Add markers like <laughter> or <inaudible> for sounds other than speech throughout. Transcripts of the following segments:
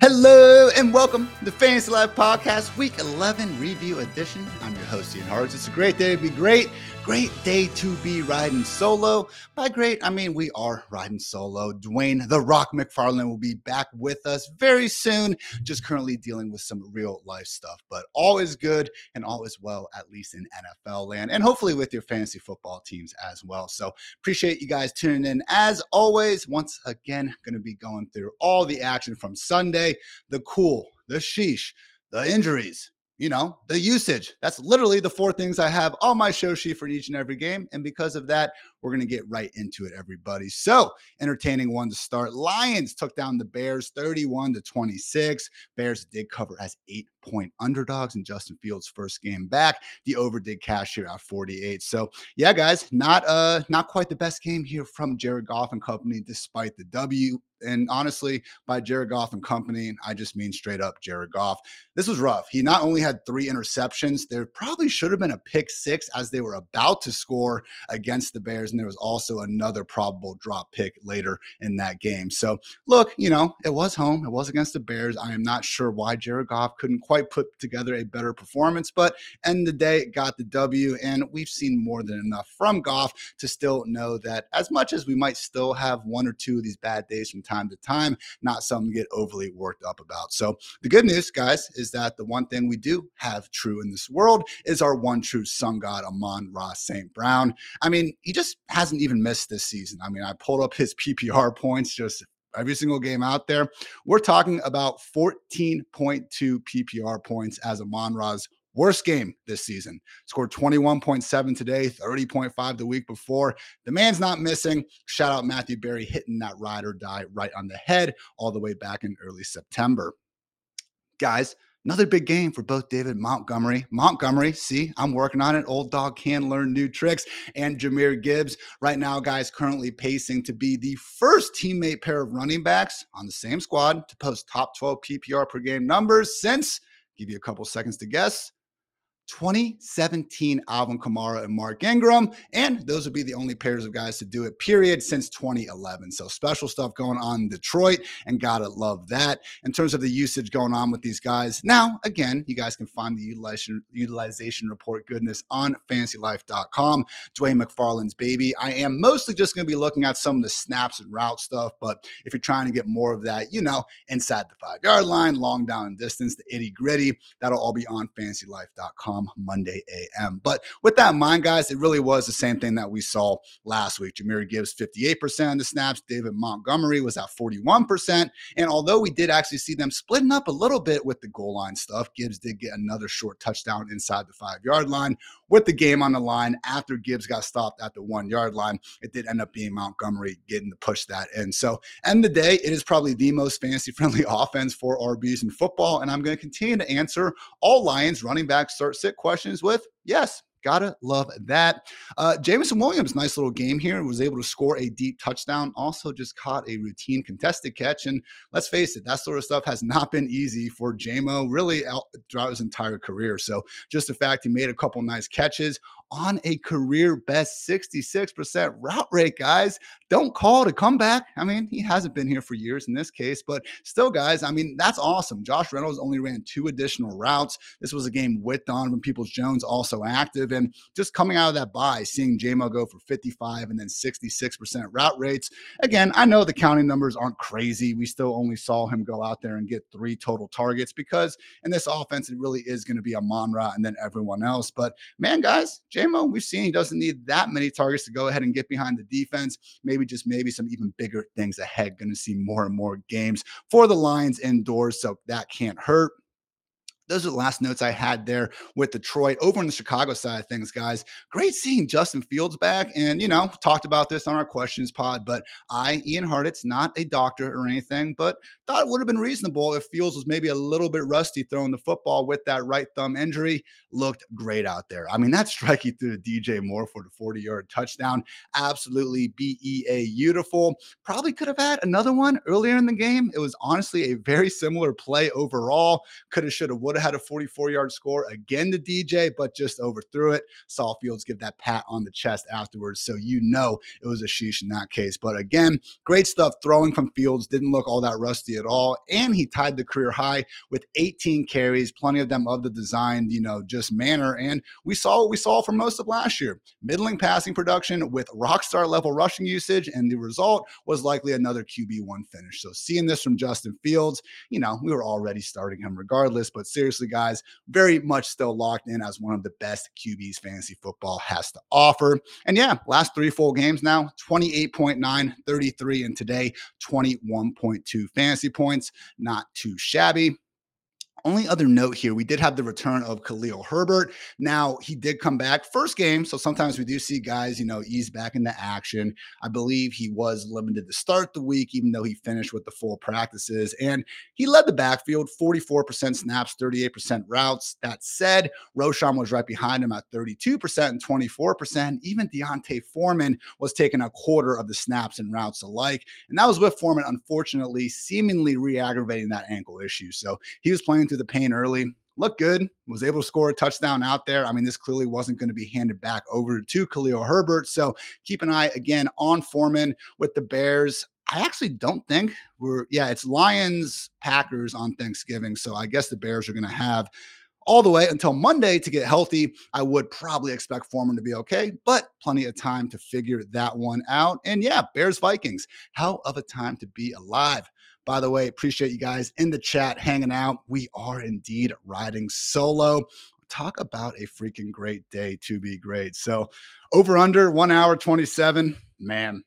Hello and welcome to Fantasy Life Podcast, Week 11 Review Edition. I'm your host, Ian Hartitz. It's a great day to be great. Great day to be riding solo. By great, I mean we are riding solo. Dwain The Rock McFarland will be back with us very soon, just currently dealing with some real life stuff, but all is good and all is well, at least in NFL land, and hopefully with your fantasy football teams as well. So appreciate you guys tuning in. As always, once again, going to be going through all the action from Sunday, the cool, the sheesh, the injuries, you know, the usage. That's literally the four things I have on my show sheet for each and every game. And because of that, we're going to get right into it, everybody. So, entertaining one to start. Lions took down the Bears 31 to 26. Bears did cover as eight point underdogs in Justin Fields' first game back. The over did cash here at 48. So, yeah, guys, not uh not quite the best game here from Jared Goff and company, despite the W. And honestly, by Jared Goff and company, I just mean straight up Jared Goff. This was rough. He not only had three interceptions, there probably should have been a pick six as they were about to score against the Bears and there was also another probable drop pick later in that game. So, look, you know, it was home, it was against the Bears. I am not sure why Jared Goff couldn't quite put together a better performance, but end of the day, it got the W, and we've seen more than enough from Goff to still know that as much as we might still have one or two of these bad days from time to time, not something to get overly worked up about. So, the good news, guys, is that the one thing we do have true in this world is our one true sun god, Amon-Ra St. Brown. I mean, he just hasn't even missed this season. I mean, I pulled up his PPR points just every single game out there. We're talking about 14.2 PPR points as Amon-Ra's worst game this season. Scored 21.7 today, 30.5 the week before. The man's not missing. Shout out Matthew Berry hitting that ride or die right on the head all the way back in early September. Guys, Another big game for both David Montgomery. Montgomery, see, I'm working on it. Old dog can learn new tricks. And Jahmyr Gibbs, right now, guys, currently pacing to be the first teammate pair of running backs on the same squad to post top 12 PPR per game numbers since, give you a couple seconds to guess, 2017 Alvin Kamara and Mark Ingram. And those would be the only pairs of guys to do it, period, since 2011. So special stuff going on in Detroit, and gotta love that. In terms of the usage going on with these guys, now, again, you guys can find the utilization, utilization report goodness on fantasylife.com. Dwain McFarland's baby. I am mostly just gonna be looking at some of the snaps and route stuff, but if you're trying to get more of that, you know, inside the five yard line, long down distance, the itty gritty, that'll all be on Monday AM. But with that in mind, guys, it really was the same thing that we saw last week. Jahmyr Gibbs 58% of the snaps. David Montgomery was at 41%. And although we did actually see them splitting up a little bit with the goal line stuff, Gibbs did get another short touchdown inside the five yard line with the game on the line after Gibbs got stopped at the one yard line. It did end up being Montgomery getting to push that in. So, end of the day, it is probably the most fantasy friendly <laughs> offense for RBs in football. And I'm going to continue to answer all Lions running back start sit questions with yes. Gotta love that. Uh, Jameson Williams, nice little game here, was able to score a deep touchdown. Also, just caught a routine contested catch. And let's face it, that sort of stuff has not been easy for Jamo really out, throughout his entire career. So, just the fact he made a couple nice catches on a career best 66% route rate, guys. Don't call to come back. I mean, he hasn't been here for years in this case, but still, guys, I mean, that's awesome. Josh Reynolds only ran two additional routes. This was a game with Donovan Peoples Jones also active. And just coming out of that bye, seeing Jamo go for 55 and then 66% route rates. Again, I know the counting numbers aren't crazy. We still only saw him go out there and get three total targets because in this offense, it really is going to be Amon-Ra and then everyone else. But man, guys, Jamo We've seen he doesn't need that many targets to go ahead and get behind the defense. Maybe just maybe some even bigger things ahead. Going to see more and more games for the Lions indoors, so that can't hurt those are the last notes I had there with Detroit. Over on the Chicago side of things, guys, great seeing Justin Fields back. And, you know, talked about this on our questions pod, but I, Ian Hartitz, not a doctor or anything, but thought it would have been reasonable if Fields was maybe a little bit rusty throwing the football with that right thumb injury. Looked great out there. I mean, that <laughs> strike he threw to DJ Moore for the 40 yard touchdown, absolutely BEA beautiful. Probably could have had another one earlier in the game. It was honestly a very similar play overall. Could have, should have, would have had a 44 yard score again to DJ, but just overthrew it. Saw Fields give that pat on the chest afterwards. So you know it was a sheesh in that case. But again, great stuff throwing from Fields. Didn't look all that rusty at all. And he tied the career high with 18 carries, plenty of them of the designed, you know, just manner. And we saw what we saw for most of last year middling passing production with rock star level rushing usage. And the result was likely another QB1 finish. So seeing this from Justin Fields, you know, we were already starting him regardless. But seriously, guys, very much still locked in as one of the best QBs fantasy football has to offer. And yeah, last three full games now 28.9, 33, and today 21.2 fantasy points. Not too shabby. Only other note here, we did have the return of Khalil Herbert. Now, he did come back first game. So sometimes we do see guys, you know, ease back into action. I believe he was limited to start the week, even though he finished with the full practices. And he led the backfield 44% snaps, 38% routes. That said, Roschon was right behind him at 32% and 24%. Even D'Onta Foreman was taking a quarter of the snaps and routes alike. And that was with Foreman, unfortunately, seemingly re aggravating that ankle issue. So he was playing through the pain early. Looked good, was able to score a touchdown out there. I mean, this clearly wasn't going to be handed back over to Khalil Herbert. So keep an eye again on Foreman with the Bears. I actually don't think we're, yeah, it's Lions, Packers on Thanksgiving. So I guess the Bears are going to have all the way until Monday to get healthy. I would probably expect Foreman to be okay, but plenty of time to figure that one out. And yeah, Bears Vikings, how of a time to be alive. By the way, appreciate you guys in the chat hanging out. We are indeed riding solo. Talk about a freaking great day to be great. So, over under one hour 27. Man,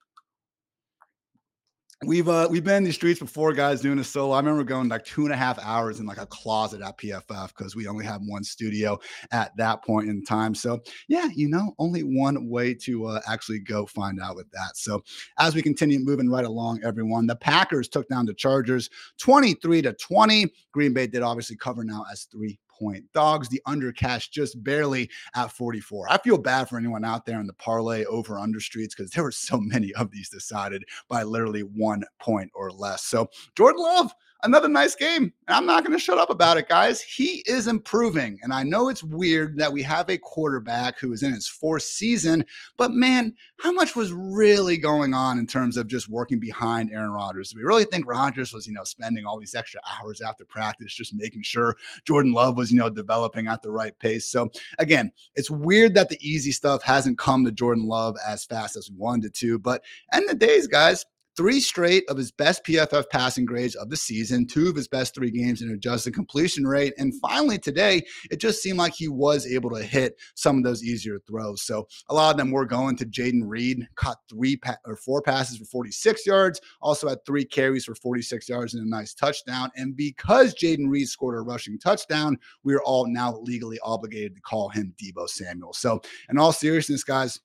We've uh we've been in these streets before, guys, doing a solo. I remember going like two and a half hours in like a closet at PFF because we only have one studio at that point in time. So yeah, you know, only one way to uh, actually go find out with that. So as we continue moving right along, everyone, the Packers took down the Chargers 23 to 20. Green Bay did obviously cover now as three point dogs. The under cash just barely at 44. I feel bad for anyone out there in the parlay over under streets because there were so many of these decided by literally one point or less. So Jordan Love another nice game. And I'm not going to shut up about it, guys. He is improving. And I know it's weird that we have a quarterback who is in his fourth season, but man, how much was really going on in terms of just working behind Aaron Rodgers? Do we really think Rodgers was, you know, spending all these extra hours after practice just making sure Jordan Love was, you know, developing at the right pace? So again, it's weird that the easy stuff hasn't come to Jordan Love as fast as we wanted to. But end the days, guys, three straight of his best PFF passing grades of the season, two of his best three games in adjusted completion rate. And finally, today, it just seemed like he was able to hit some of those easier throws. So a lot of them were going to Jayden Reed, caught three pa- or four passes for 46 yards, also had three carries for 46 yards and a nice touchdown. And because Jayden Reed scored a rushing touchdown, we are all now legally obligated to call him Deebo Samuel. So, in all seriousness, guys,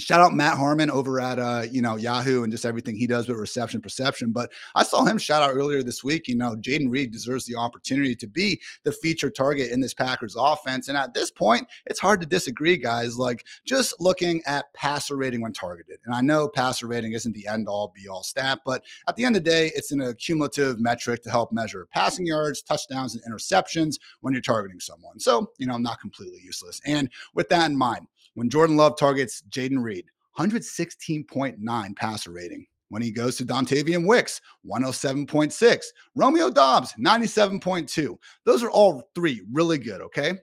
Shout out Matt Harmon over at uh, you know Yahoo and just everything he does with reception perception. But I saw him shout out earlier this week. You know, Jayden Reed deserves the opportunity to be the feature target in this Packers offense. And at this point, it's hard to disagree, guys. Like just looking at passer rating when targeted. And I know passer rating isn't the end all be all stat, but at the end of the day, it's an accumulative metric to help measure passing yards, touchdowns, and interceptions when you're targeting someone. So, you know, I'm not completely useless. And with that in mind, when Jordan Love targets Jayden Reed, 116.9 passer rating. When he goes to Dontayvion Wicks, 107.6. Romeo Doubs, 97.2. Those are all three really good, okay?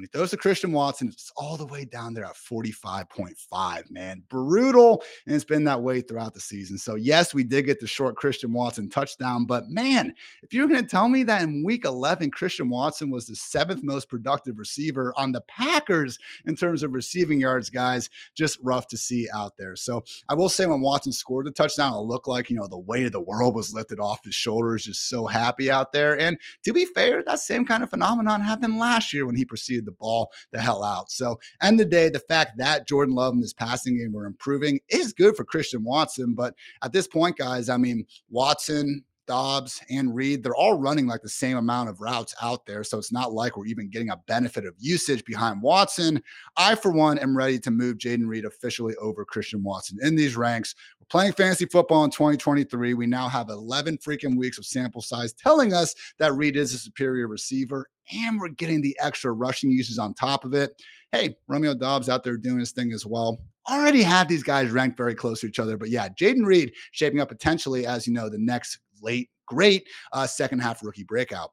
When he throws to Christian Watson, it's all the way down there at 45.5, man. Brutal. And it's been that way throughout the season. So, yes, we did get the short Christian Watson touchdown. But man, if you're going to tell me that in week 11, Christian Watson was the seventh most productive receiver on the Packers in terms of receiving yards, guys, just rough to see out there. So, I will say when Watson scored the touchdown, it looked like, you know, the weight of the world was lifted off his shoulders, just so happy out there. And to be fair, that same kind of phenomenon happened last year when he proceeded the ball the hell out. So, end of the day, the fact that Jordan Love and his passing game were improving is good for Christian Watson. But at this point, guys, I mean, Watson, Doubs, and Reed, they're all running like the same amount of routes out there. So it's not like we're even getting a benefit of usage behind Watson. I, for one, am ready to move Jayden Reed officially over Christian Watson in these ranks. We're playing fantasy football in 2023. We now have 11 freaking weeks of sample size telling us that Reed is a superior receiver, and we're getting the extra rushing uses on top of it. Hey, Romeo Doubs out there doing his thing as well already had these guys ranked very close to each other. But yeah, Jayden Reed shaping up potentially as you know the next late great uh, second half rookie breakout.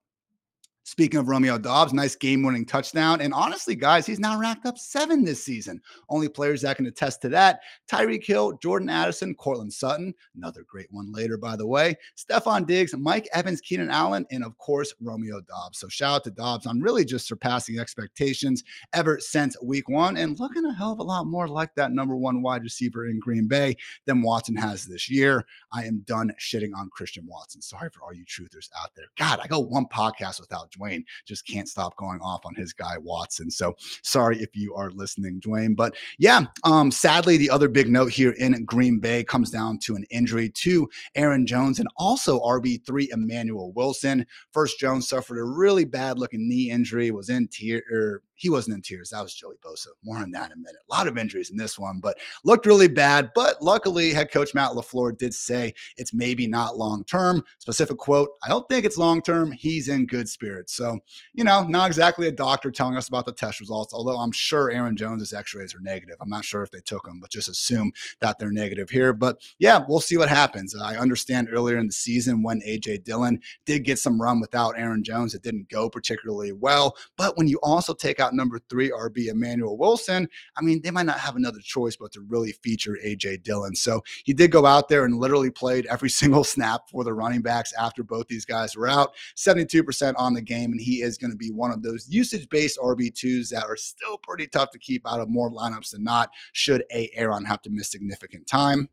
Speaking of Romeo Doubs, nice game winning touchdown. And honestly, guys, he's now racked up seven this season. Only players that can attest to that Tyreek Hill, Jordan Addison, Courtland Sutton, another great one later, by the way, Stefon Diggs, Mike Evans, Keenan Allen, and of course, Romeo Doubs. So shout out to Doubs on really just surpassing expectations ever since week one and looking a hell of a lot more like that number one wide receiver in Green Bay than Watson has this year. I am done shitting on Christian Watson. Sorry for all you truthers out there. God, I go one podcast without Dwain just can't stop going off on his guy Watson. So sorry if you are listening, Dwain. But yeah, um, sadly, the other big note here in Green Bay comes down to an injury to Aaron Jones and also RB3 Emmanuel Wilson. First, Jones suffered a really bad looking knee injury, was in tear er, he wasn't in tears. That was Joey Bosa. More on that in a minute. A lot of injuries in this one, but looked really bad. But luckily, head coach Matt LaFleur did say it's maybe not long term. Specific quote I don't think it's long term. He's in good spirits. So, you know, not exactly a doctor telling us about the test results, although I'm sure Aaron Jones's x rays are negative. I'm not sure if they took them, but just assume that they're negative here. But yeah, we'll see what happens. I understand earlier in the season when AJ Dillon did get some run without Aaron Jones, it didn't go particularly well. But when you also take out number three RB Emmanuel Wilson, I mean, they might not have another choice but to really feature AJ Dillon. So he did go out there and literally played every <laughs> single snap for the running backs after both these guys were out. 72% on the game, and he is going to be one of those usage based RB2s that are still pretty tough to keep out of more lineups than not, should A. Aaron have to miss significant time.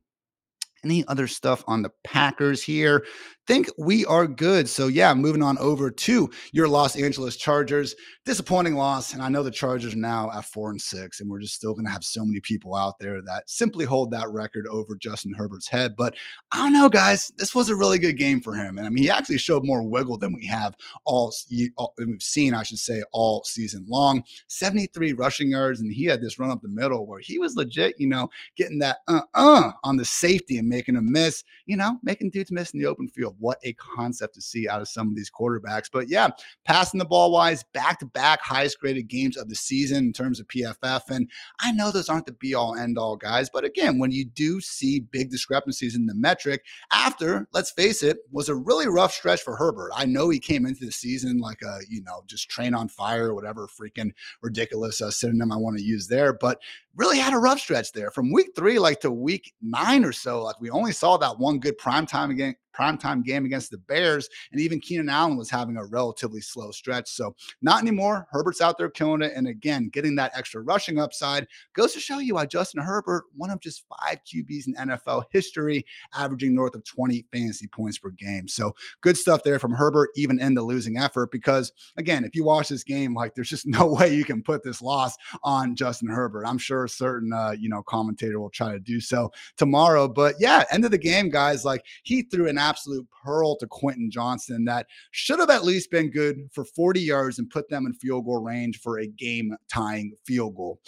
Any other stuff on the Packers here? Think we are good. So, yeah, moving on over to your Los Angeles Chargers. Disappointing loss. And I know the Chargers are now at four and six, and we're just still going to have so many people out there that simply hold that record over Justin Herbert's head. But I don't know, guys. This was a really good game for him. And I mean, he actually showed more wiggle than we have all, all we've seen, I should say, all season long. 73 rushing yards, and he had this run up the middle where he was legit, you know, getting that uh uh on the safety and making a miss, you know, making dudes miss in the open field. What a concept to see out of some of these quarterbacks. But yeah, passing the ball wise, back to back highest graded games of the season in terms of PFF. And I know those aren't the be all end all guys, but again, when you do see big discrepancies in the metric, after, let's face it, was a really rough stretch for Herbert. I know he came into the season like a, you know, just train on fire or whatever freaking ridiculous uh, synonym I want to use there, but really had a rough stretch there from week three, like to week nine or so. Like we only saw that one good prime time again, primetime game against the Bears. And even Keenan Allen was having a relatively slow stretch. So not anymore. Herbert's out there killing it. And again, getting that extra rushing upside goes to show you why Justin Herbert, one of just five QBs in NFL history, averaging north of 20 fantasy points per game. So good stuff there from Herbert, even in the losing effort. Because again, if you watch this game, like there's just <laughs> no way you can put this loss on Justin Herbert. I'm sure a certain uh, you know commentator will try to do so tomorrow. But yeah, end of the game, guys. Like he threw an absolute pearl to Quentin Johnston that should have at least been good for 40 yards and put them in field goal range for a game tying field goal.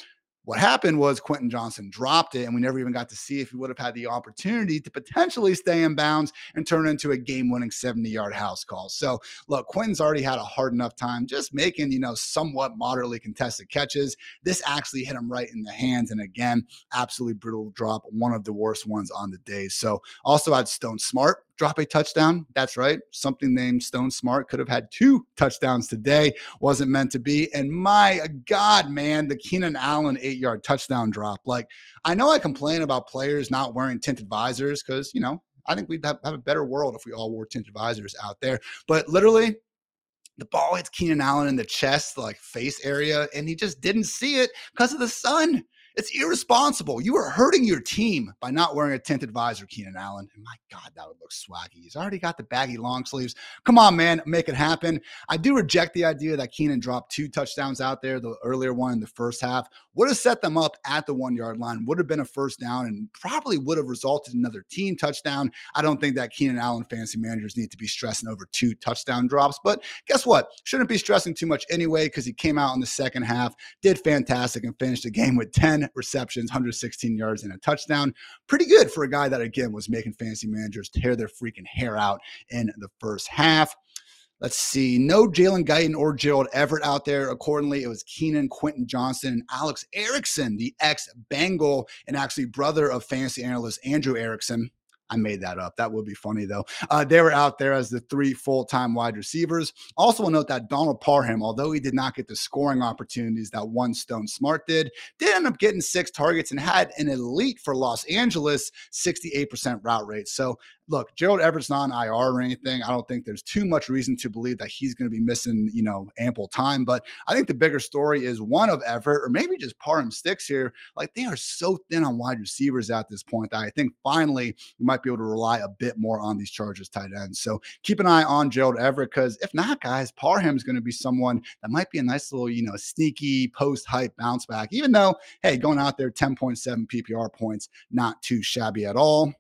What happened was Quentin Johnston dropped it, and we never even got to see if he would have had the opportunity to potentially stay in bounds and turn into a game winning 70 yard house call. So, look, Quentin's already had a hard enough time just making, you know, somewhat moderately contested catches. This actually hit him right in the hands. And again, absolutely brutal drop, one of the worst ones on the day. So, also had Stone Smartt drop a touchdown. That's right. Something named Stone Smartt could have had two touchdowns today. Wasn't meant to be. And my God, man, the Keenan Allen eight yard touchdown drop. Like, I know I complain about players not wearing tinted visors because, you know, I think we'd have, have a better world if we all wore tinted visors out there. But literally, the ball hits Keenan Allen in the chest, like face area, and he just didn't see it because of the sun. It's irresponsible. You are hurting your team by not wearing a tinted visor, Keenan Allen. And my God, that would look swaggy. He's already got the baggy long sleeves. Come on, man, make it happen. I do reject the idea that Keenan dropped two touchdowns out there, the earlier one in the first half. Would have set them up at the one yard line, would have been a first down, and probably would have resulted in another team touchdown. I don't think that Keenan Allen fantasy managers need to be stressing over two touchdown drops. But guess what? Shouldn't be stressing too much anyway because he came out in the second half, did fantastic, and finished the game with 10 receptions, 116 yards, and a touchdown. Pretty good for a guy that, again, was making fantasy managers tear their freaking hair out in the first half. Let's see. No Jalen Guyton or Gerald Everett out there. Accordingly, it was Keenan, Quentin Johnston, and Alex Erickson, the ex Bengal and actually brother of fantasy analyst Andrew Erickson. I made that up. That would be funny though. Uh, they were out there as the three full-time wide receivers. Also, note that Donald Parham, although he did not get the scoring opportunities that one Stone Smartt did, did end up getting six targets and had an elite for Los Angeles 68% route rate. So look, Gerald Everett's not on IR or anything. I don't think there's too much reason to believe that he's going to be missing, you know, ample time. But I think the bigger story is one of Everett, or maybe just Parham sticks here. Like they are so thin on wide receivers at this point that I think finally we might be able to rely a bit more on these Chargers tight ends. So keep an eye on Gerald Everett because if not, guys, Parham is going to be someone that might be a nice little, you know, sneaky post hype bounce back. Even though, hey, going out there 10.7 PPR points, not too shabby at all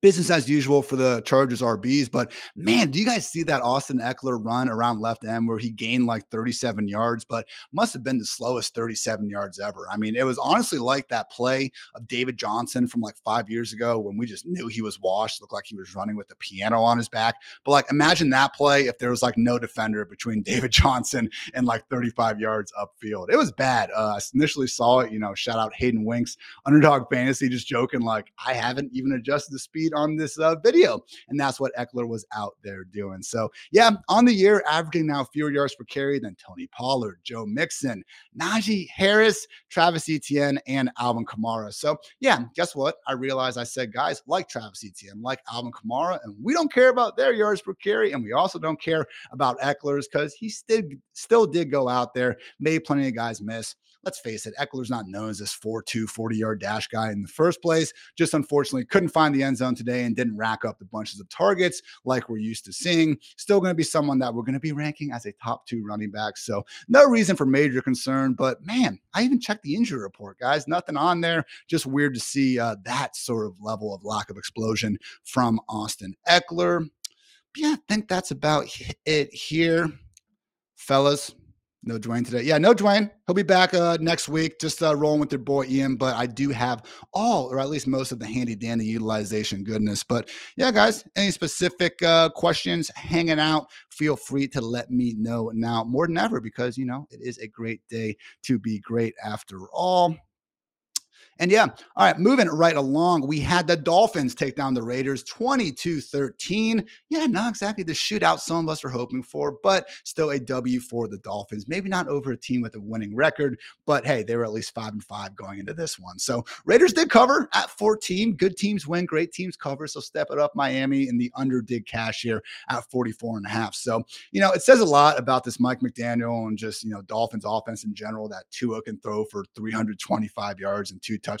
business as usual for the Chargers RBs. But man, do you guys see that Austin Ekeler run around left end where he gained like 37 yards, but must have been the slowest 37 yards ever? I mean, it was honestly like that play of David Johnson from like five years ago when we just knew he was washed, looked like he was running with the piano on his back. But like, imagine that play if there was like no defender between <laughs> David Johnson and like 35 yards upfield. It was bad. Uh, I initially saw it, you know, shout out Hayden Winks, underdog fantasy, just joking like, I haven't even adjusted the speed on this uh, video. And that's what Ekeler was out there doing. So, yeah, on the year, averaging now fewer yards per carry than Tony Pollard, Joe Mixon, Najee Harris, Travis Etienne, and Alvin Kamara. So, yeah, guess what? I realized I said guys like Travis Etienne, like Alvin Kamara, and we don't care about their yards per carry. And we also don't care about Ekeler's because he still, still did go out there, made plenty of guys miss let's face it, Ekeler's not known as this 4-2 40 yard dash guy in the first place. Just unfortunately couldn't find the end zone today and didn't rack up the bunches of targets like we're used to seeing. Still going to be someone that we're going to be ranking as a top two running back. So no reason for major concern. But man, I even checked the injury report, guys. Nothing on there. Just weird to see uh, that sort of level of lack of explosion from Austin Ekeler. Yeah, I think that's about it here, fellas. No Dwain today. Yeah, no Dwain. He'll be back uh, next week, just uh, rolling with your boy Ian. But I do have all, or at least most of the handy dandy utilization goodness. But yeah, guys, any specific uh, questions hanging out, feel free to let me know now more than ever because, you know, it is a great day to be great after all. And yeah, all right, moving right along, we had the Dolphins take down the Raiders 22 13. Yeah, not exactly the shootout some of us were hoping for, but still a W for the Dolphins. Maybe not over a team with a winning record, but hey, they were at least five and five going into this one. So Raiders did cover at 14. Good teams win, great teams cover. So step it up, Miami, and the under did cash here at 44 and a half. So, you know, it says a lot about this Mike McDaniel and just, you know, Dolphins offense in general that Tua can throw for 325 yards and two touchdowns.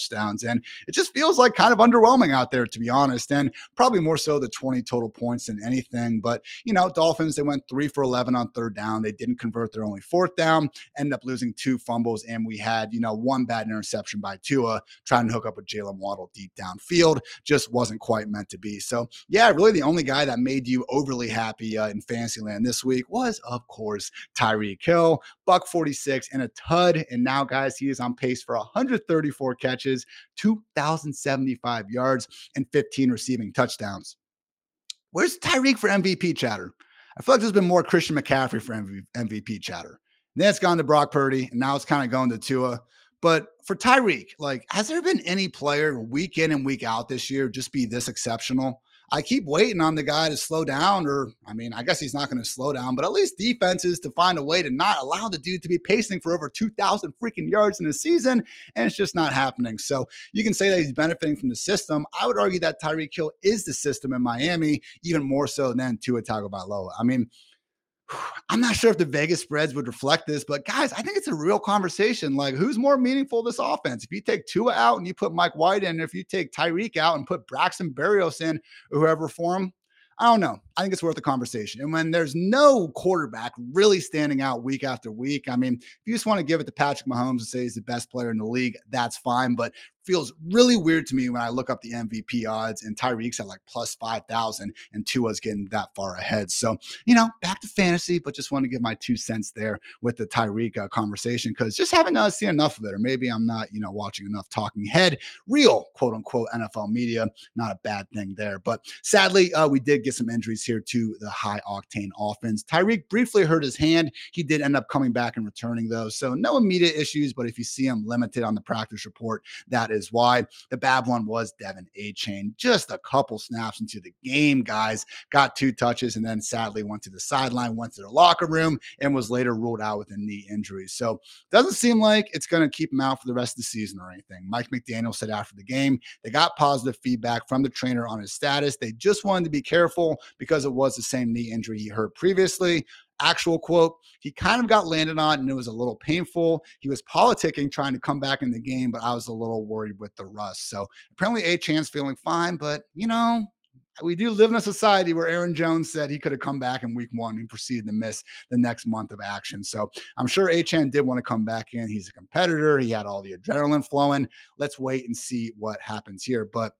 And it just feels like kind of underwhelming out there, to be honest. And probably more so the 20 total points than anything. But, you know, Dolphins, they went three for 11 on third down. They didn't convert their only fourth down, ended up losing two fumbles. And we had, you know, one bad interception by Tua trying to hook up with Jalen Waddle deep downfield. Just wasn't quite meant to be. So, yeah, really the only guy that made you overly happy uh, in Fantasyland this week was, of course, Tyreek Hill, buck 46 and a tud. And now, guys, he is on pace for 134 catches catches, 2,075 yards, and 15 receiving touchdowns. Where's Tyreek for MVP chatter? I feel like there's been more Christian McCaffrey for MVP chatter. Then it's gone to Brock Purdy, and now it's kind of going to Tua. But for Tyreek, like, has there been any player week in and week out this year just be this exceptional? I keep waiting on the guy to slow down, or I mean, I guess he's not going to slow down, but at least defenses to find a way to not allow the dude to be pacing for over 2,000 freaking yards in a season, and it's just not happening. So you can say that he's benefiting from the system. I would argue that Tyreek Hill is the system in Miami, even more so than Tua Tagovailoa. I mean, I'm not sure if the Vegas spreads would reflect this, but guys, I think it's a real conversation. Like, who's more meaningful this offense? If you take Tua out and you put Mike White in, if you take Tyreek out and put Braxton Berrios in, or whoever for him, I don't know. I think it's worth a conversation. And when there's no quarterback really standing out week after week, I mean, if you just want to give it to Patrick Mahomes and say he's the best player in the league, that's fine. But feels really weird to me when I look up the MVP odds and Tyreek's at like plus 5,000 and Tua's getting that far ahead. So, you know, back to fantasy, but just want to give my two cents there with the Tyreek uh, conversation because just haven't uh, seen enough of it. Or maybe I'm not, you know, watching enough talking head, real quote unquote NFL media. Not a bad thing there. But sadly, uh, we did get some injuries here to the high octane offense. Tyreek briefly hurt his hand. He did end up coming back and returning though. So no immediate issues, but if you see him limited on the practice report, that is why. The bad one was De'Von Achane. Just a couple snaps into the game, guys. Got two touches and then sadly went to the sideline, went to the locker room, and was later ruled out with a knee injury. So doesn't seem like it's going to keep him out for the rest of the season or anything. Mike McDaniel said after the game, they got positive feedback from the trainer on his status. They just wanted to be careful because it was the same knee injury he hurt previously actual quote, he kind of got landed on and it was a little painful. He was politicking trying to come back in the game, but I was a little worried with the rust. So apparently Achane's feeling fine, but you know, we do live in a society where Aaron Jones said he could have come back in week one and proceeded to miss the next month of action. So I'm sure Achane did want to come back in. He's a competitor. He had all the adrenaline flowing. Let's wait and see what happens here. But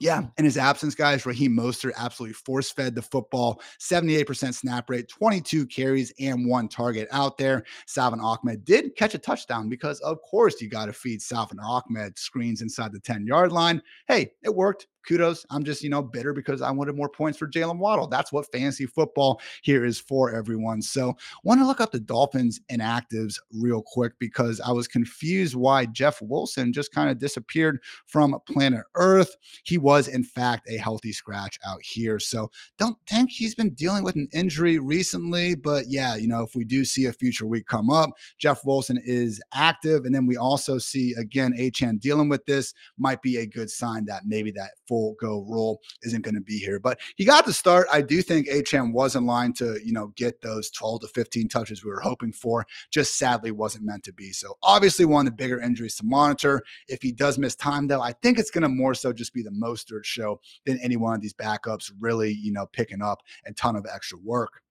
yeah, in his absence, guys, Raheem Mostert absolutely force fed the football, 78% snap rate, 22 carries, and one target out there. Salvon Ahmed did catch a touchdown because, of course, you got to feed Salvon Ahmed screens inside the 10 yard line. Hey, it worked kudos. I'm just, you know, bitter because I wanted more points for Jalen Waddle. That's what fantasy football here is for everyone. So want to look up the Dolphins inactives real quick because I was confused why Jeff Wilson just kind of disappeared from planet Earth. He was, in fact, a healthy scratch out here. So don't think he's been dealing with an injury recently. But yeah, you know, if we do see a future week come up, Jeff Wilson is active. And then we also see again, Achane dealing with this might be a good sign that maybe that full go role isn't going to be here. But he got the start. I do think Achane was in line to, you know, get those 12 to 15 touches we were hoping for. Just sadly wasn't meant to be. So obviously one of the bigger injuries to monitor. If he does miss time, though, I think it's going to more so just be the Mostert show than any one of these backups really, you know, picking up a ton of extra work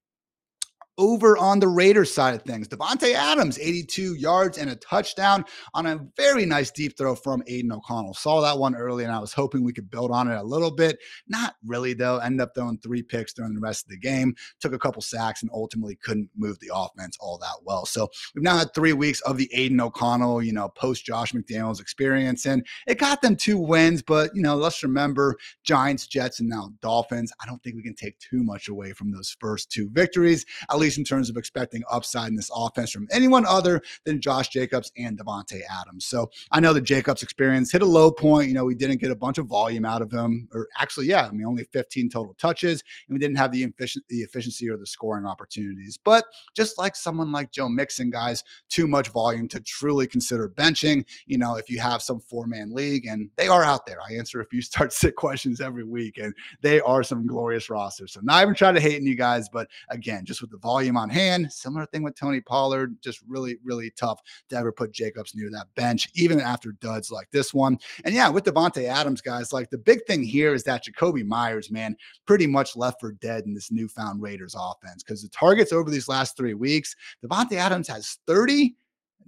over on the Raiders side of things. Davante Adams, 82 yards and a touchdown on a very nice deep throw from Aidan O'Connell. Saw that one early and I was hoping we could build on it a little bit. Not really, though. Ended up throwing three picks during the rest of the game, took a couple sacks, and ultimately couldn't move the offense all that well. So we've now had three weeks of the Aidan O'Connell, you know, post Josh McDaniels experience, and it got them two wins. But, you know, let's remember Giants, Jets, and now Dolphins. I don't think we can take too much away from those first two victories, at least least in terms of expecting upside in this offense from anyone other than Josh Jacobs and Davante Adams. So I know the Jacobs experience hit a low point. You know, we didn't get a bunch of volume out of him, or actually, yeah, I mean, only 15 total touches, and we didn't have the, the efficiency or the scoring opportunities. But just like someone like Joe Mixon, guys, too much volume to truly consider benching. You know, if you have some four man league, and they are out there, I answer a few <laughs> start sit questions every week, and they are some glorious rosters. So not even trying to hate on you guys, but again, just with the volume volume on hand. Similar thing with Tony Pollard, just really, really tough to ever put Jacobs near that bench, even after duds like this one. And yeah, with Davante Adams, guys, like the big thing here is that Jakobi Meyers, man, pretty much left for dead in this newfound Raiders offense because the targets over these last three weeks, Davante Adams has 30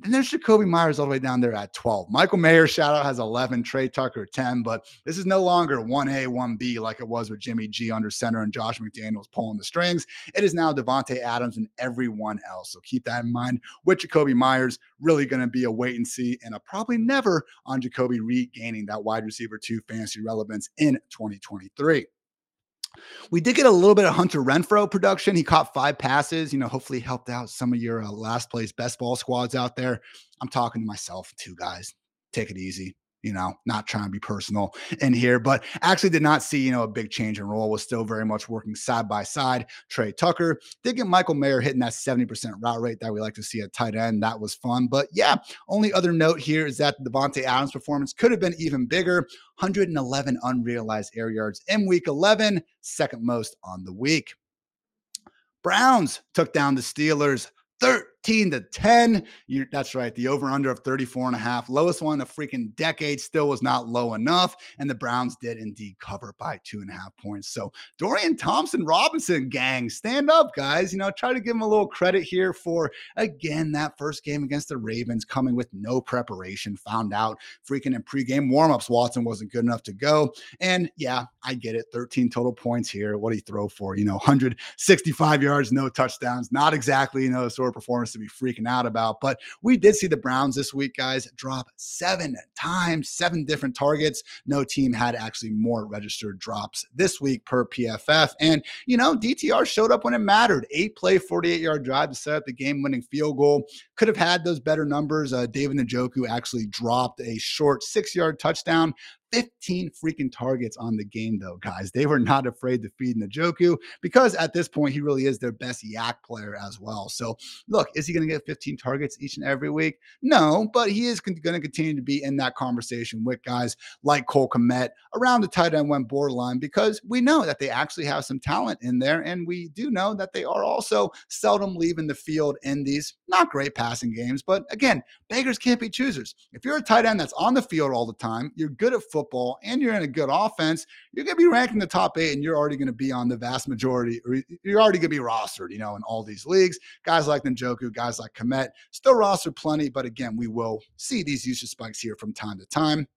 then there's Jakobi Meyers all the way down there at 12. Michael Mayer, shout out, has 11. Tre Tucker, 10. But this is no longer 1A, 1B like it was with Jimmy G under center and Josh McDaniels pulling the strings. It is now Davante Adams and everyone else. So keep that in mind. With Jakobi Meyers, really going to be a wait and see and a probably never on Jakobi regaining that wide receiver two fantasy relevance in 2023. We did get a little bit of Hunter Renfrow production. He caught five passes. You know, hopefully helped out some of your uh, last place best ball squads out there. I'm talking to myself too, guys. Take it easy you know, not trying to be personal in here, but actually did not see, you know, a big change in role, was still very much working side by side. Tre Tucker did get Michael Mayer hitting that 70% route rate that we like to see at tight end. That was fun. But yeah, only other note here is that Davante Adams performance could have been even bigger 111 unrealized air yards in week 11, second most on the week. Browns took down the Steelers 13 to 10. you that's right. The over under of 34 and a half, lowest one in a freaking decade, still was not low enough. And the Browns did indeed cover by two and a half points. So, Dorian Thompson Robinson, gang, stand up, guys. You know, try to give him a little credit here for, again, that first game against the Ravens coming with no preparation. Found out freaking in pregame warmups, Watson wasn't good enough to go. And yeah, I get it. 13 total points here. What do you throw for? You know, 165 yards, no touchdowns. Not exactly, you know, the sort of performance to be freaking out about. But we did see the Browns this week, guys, drop seven times, seven different targets. No team had actually more registered drops this week per PFF. And, you know, DTR showed up when it mattered. Eight play, 48 yard drive to set up the game winning field goal. Could have had those better numbers. Uh, David Njoku actually dropped a short six yard touchdown 15 freaking targets on the game, though, guys. They were not afraid to feed Njoku because at this point, he really is their best YAC player as well. So, look, is he going to get 15 targets each and every week? No, but he is going to continue to be in that conversation with guys like Cole Kmet around the tight end when borderline because we know that they actually have some talent in there. And we do know that they are also seldom leaving the field in these not great passing games. But again, beggars can't be choosers. If you're a tight end that's on the field all the time, you're good at football football and you're in a good offense, you're going to be ranked in the top eight and you're already going to be on the vast majority, or you're already going to be rostered, you know, in all these leagues. Guys like Njoku, guys like Kmet, still rostered plenty, but again, we will see these usage spikes here from time to time.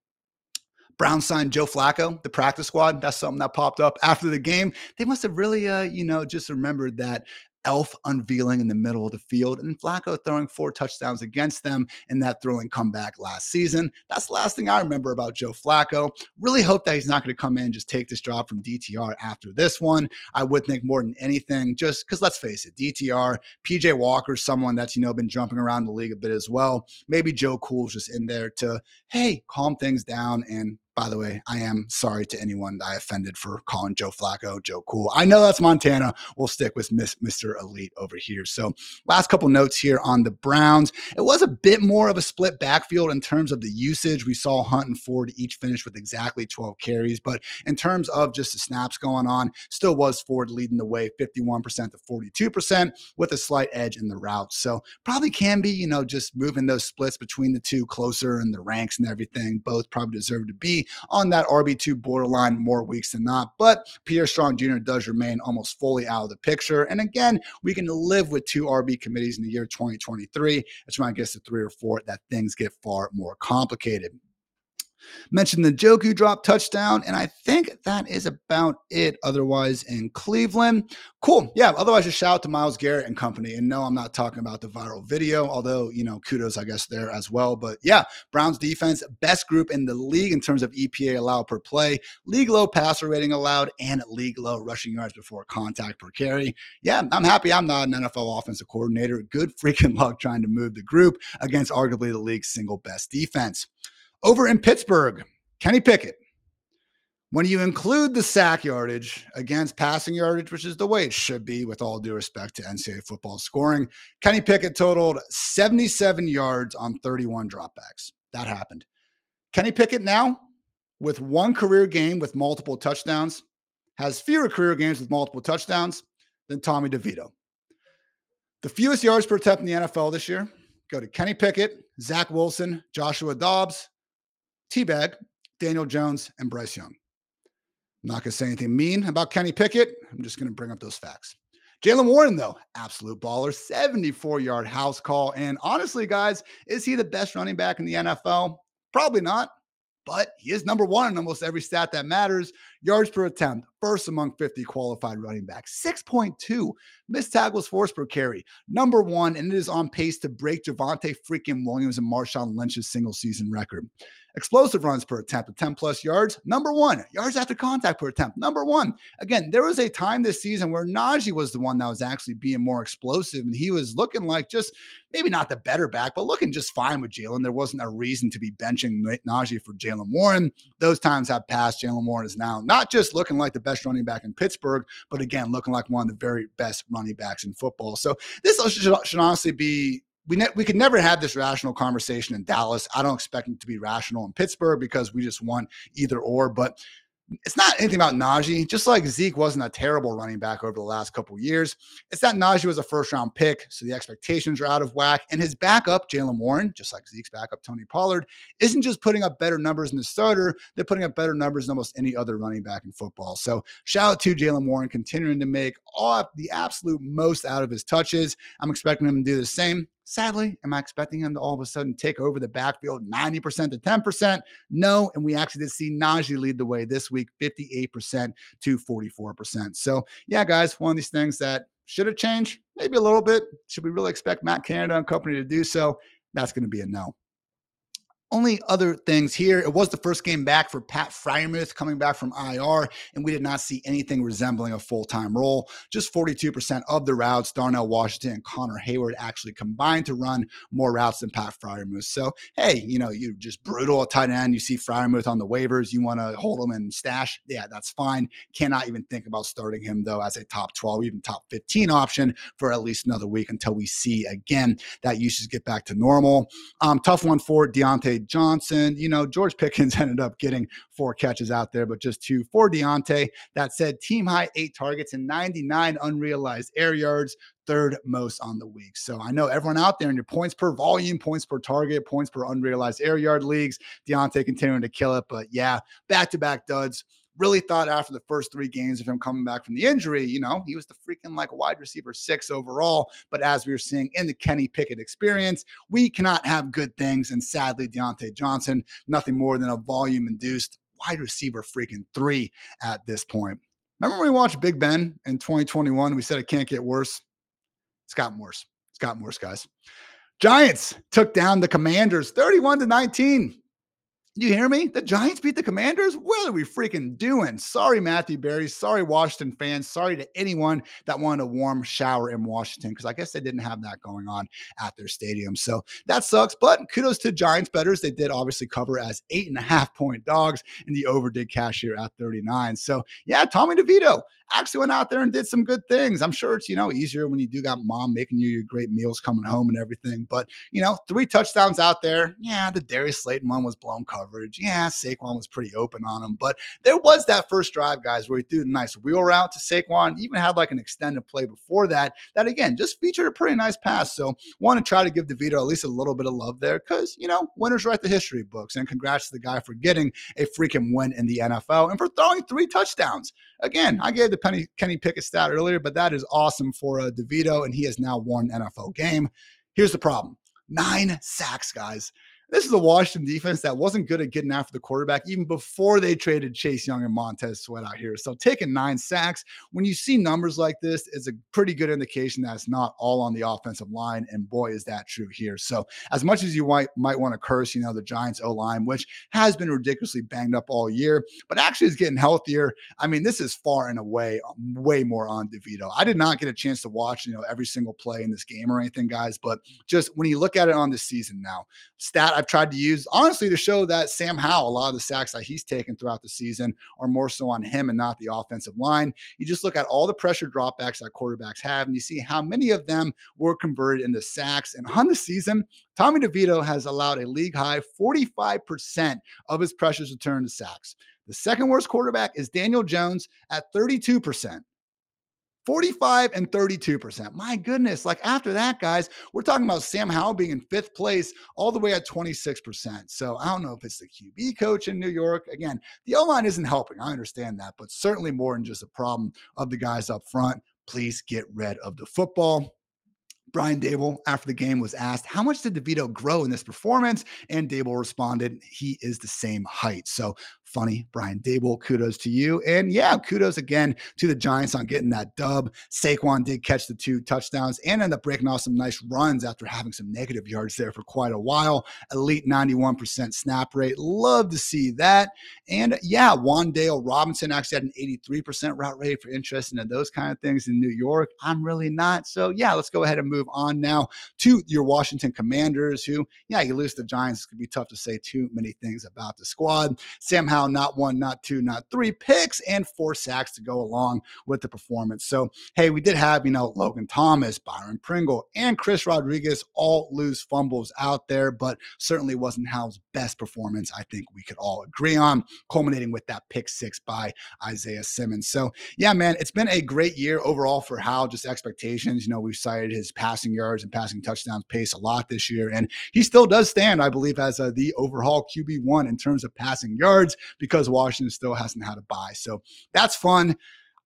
Brown signed Joe Flacco, the practice squad. That's something that popped up after the game. They must have really, uh, you know, just remembered that Elf unveiling in the middle of the field and Flacco throwing four touchdowns against them in that thrilling comeback last season. That's the last thing I remember about Joe Flacco. Really hope that he's not going to come in and just take this job from DTR after this one. I would think more than anything, just because let's face it, DTR, PJ Walker, someone that's, you know, been jumping around the league a bit as well. Maybe Joe Cool's just in there to, hey, calm things down and by the way, I am sorry to anyone I offended for calling Joe Flacco Joe Cool. I know that's Montana. We'll stick with Miss, Mr. Elite over here. So, last couple notes here on the Browns. It was a bit more of a split backfield in terms of the usage. We saw Hunt and Ford each finish with exactly 12 carries, but in terms of just the snaps going on, still was Ford leading the way 51% to 42% with a slight edge in the routes. So, probably can be, you know, just moving those splits between the two closer in the ranks and everything. Both probably deserve to be on that RB2 borderline more weeks than not. But Pierre Strong Jr. does remain almost fully out of the picture. And again, we can live with two RB committees in the year 2023. That's when I guess to three or four that things get far more complicated. Mentioned the Njoku drop touchdown, and I think that is about it. Otherwise, in Cleveland, cool. Yeah. Otherwise, just shout out to Myles Garrett and company. And no, I'm not talking about the viral video, although you know, kudos, I guess, there as well. But yeah, Browns defense, best group in the league in terms of EPA allowed per play, league low passer rating allowed, and league low rushing yards before contact per carry. Yeah, I'm happy. I'm not an NFL offensive coordinator. Good freaking <laughs> luck trying to move the group against arguably the league's single best defense. Over in Pittsburgh, Kenny Pickett. When you include the sack yardage against passing yardage, which is the way it should be, with all due respect to NCAA football scoring, Kenny Pickett totaled 77 yards on 31 dropbacks. That happened. Kenny Pickett now, with one career game with multiple touchdowns, has fewer career games with multiple touchdowns than Tommy DeVito. The fewest yards per attempt in the NFL this year go to Kenny Pickett, Zach Wilson, Joshua Dobbs, Teabag, Daniel Jones, and Bryce Young. I'm not going to say anything mean about Kenny Pickett. I'm just going to bring up those facts. Jaylen Warren, though, absolute baller, 74 yard house call. And honestly, guys, is he the best running back in the NFL? Probably not but he is number one in almost every stat that matters. Yards per attempt, first among 50 qualified running backs, 6.2 missed tackles forced per carry, number one, and it is on pace to break Javonte freaking Williams and Marshawn Lynch's single season record. Explosive runs per attempt at 10 plus yards, number one. Yards after contact per attempt, number one. Again, there was a time this season where Najee was the one that was actually being more explosive, and he was looking like just maybe not the better back, but looking just fine with Jaylen. There wasn't a reason to be benching Najee for Jaylen Warren. Those times have passed. Jaylen Warren is now not just looking like the best running back in Pittsburgh, but again, looking like one of the very best running backs in football. So this should, should honestly be we ne- we could never have this rational conversation in Dallas. I don't expect it to be rational in Pittsburgh because we just want either or. But it's not anything about Najee. Just like Zeke wasn't a terrible running back over the last couple years, it's that Najee was a first round pick, so the expectations are out of whack. And his backup, Jaylen Warren, just like Zeke's backup, Tony Pollard, isn't just putting up better numbers than the starter; they're putting up better numbers than almost any other running back in football. So shout out to Jaylen Warren continuing to make all the absolute most out of his touches. I'm expecting him to do the same. Sadly, am I expecting him to all of a sudden take over the backfield 90% to 10%? No. And we actually did see Najee lead the way this week, 58% to 44%. So, yeah, guys, one of these things that should have changed, maybe a little bit. Should we really expect Matt Canada and company to do so? That's going to be a no only other things here. It was the first game back for Pat Freiermuth coming back from IR, and we did not see anything resembling a full time role. Just 42% of the routes, Darnell Washington and Connor Heyward actually combined to run more routes than Pat Freiermuth. So, hey, you know, you're just brutal at tight end. You see Freiermuth on the waivers, you want to hold him and stash. Yeah, that's fine. Cannot even think about starting him, though, as a top 12, even top 15 option for at least another week until we see again that usage get back to normal. Um, tough one for Johnson. You know, George Pickens <laughs> ended up getting four catches out there, but just two for Diontae. That said, team high eight targets and 99 unrealized air yards, third most on the week. So I know everyone out there in your points per volume, points per target, points per unrealized air yard leagues, Diontae continuing to kill it. But yeah, back to back duds really thought after the first three games of him coming back from the injury, you know, he was the freaking like wide receiver six overall. But as we were seeing in the Kenny Pickett experience, we cannot have good things. And sadly, Diontae Johnson, nothing more than a volume induced wide receiver freaking three at this point. Remember when we watched Big Ben in 2021? We said it can't get worse. It's gotten worse. It's gotten worse, guys. Giants took down the Commanders 31 to 19. You hear me? The Giants beat the Commanders? What are we freaking doing? Sorry, Matthew Berry. Sorry, Washington fans. Sorry to anyone that wanted a warm shower in Washington because I guess they didn't have that going on at their stadium. So that sucks. But kudos to Giants betters. They did obviously cover as eight and a half point dogs, and the over did cash here at 39. So yeah, Tommy DeVito actually went out there and did some good things. I'm sure it's, you know, easier when you do got mom making you your great meals coming home and everything. But, you know, three touchdowns out there. Yeah, the Darius Slayton one was blown coverage. Yeah, Saquon was pretty open on him. But there was that first drive, guys, where he threw a nice wheel route to Saquon, even had like an extended play before that, that again just featured a pretty nice pass. So want to try to give DeVito at least a little bit of love there because, you know, winners write the history books. And congrats to the guy for getting a freaking win in the NFL and for throwing three touchdowns. Again, I gave the Penny, Kenny Pickett stat earlier, but that is awesome for uh, DeVito, and he has now won NFL game. Here's the problem nine sacks, guys. This is a Washington defense that wasn't good at getting after the quarterback even before they traded Chase Young and Montez Sweat out here. So taking nine sacks, when you see numbers like this, is a pretty good indication that it's not all on the offensive line. And boy, is that true here. So as much as you might might want to curse, you know, the Giants O line, which has been ridiculously banged up all year, but actually is getting healthier. I mean, this is far and away way more on DeVito. I did not get a chance to watch, you know, every single play in this game or anything, guys. But just when you look at it on this season now, stat I've tried to use, honestly, to show that Sam Howell, a lot of the sacks that he's taken throughout the season are more so on him and not the offensive line. You just look at all the pressure dropbacks that quarterbacks have, and you see how many of them were converted into sacks. And on the season, Tommy DeVito has allowed a league high 45% of his pressures to turn to sacks. The second worst quarterback is Daniel Jones at 32%. 45 and 32%. My goodness. Like after that, guys, we're talking about Sam Howell being in fifth place all the way at 26%. So I don't know if it's the QB coach in New York. Again, the O line isn't helping. I understand that, but certainly more than just a problem of the guys up front. Please get rid of the football. Brian Daboll, after the game, was asked, How much did DeVito grow in this performance? And Daboll responded, He is the same height. So funny, Brian Daboll, kudos to you. And yeah, kudos again to the Giants on getting that dub. Saquon did catch the two touchdowns and end up breaking off some nice runs after having some negative yards there for quite a while. Elite 91% snap rate. Love to see that. And yeah, Wan'Dale Robinson actually had an 83% route rate for interest in those kind of things in New York. I'm really not. So yeah, let's go ahead and move on now to your Washington Commanders, who, yeah, you lose the Giants. It could be tough to say too many things about the squad. Sam Howell Not one, not two, not three picks, and four sacks to go along with the performance. So, hey, we did have, you know, Logan Thomas, Byron Pringle, and Chris Rodriguez all lose fumbles out there, but certainly wasn't Howell's best performance. I think we could all agree on, culminating with that pick six by Isaiah Simmons. So, yeah, man, it's been a great year overall for Howell, just expectations. You know, we've cited his passing yards and passing touchdowns pace a lot this year, and he still does stand, I believe, as uh, the overall QB1 in terms of passing yards because Washington still hasn't had a bye. So that's fun.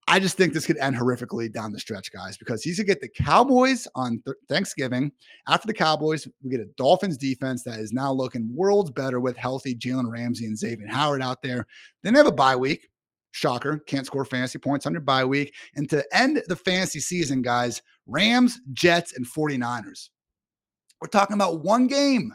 I just think this could end horrifically down the stretch, guys, because he's gonna get the Cowboys on th- Thanksgiving. After the Cowboys, we get a Dolphins defense that is now looking worlds better with healthy Jalen Ramsey and Xavier Howard out there. Then they have a bye week. Shocker, can't score fantasy points on your bye week. And to end the fantasy season, guys, Rams, Jets, and 49ers. We're talking about one game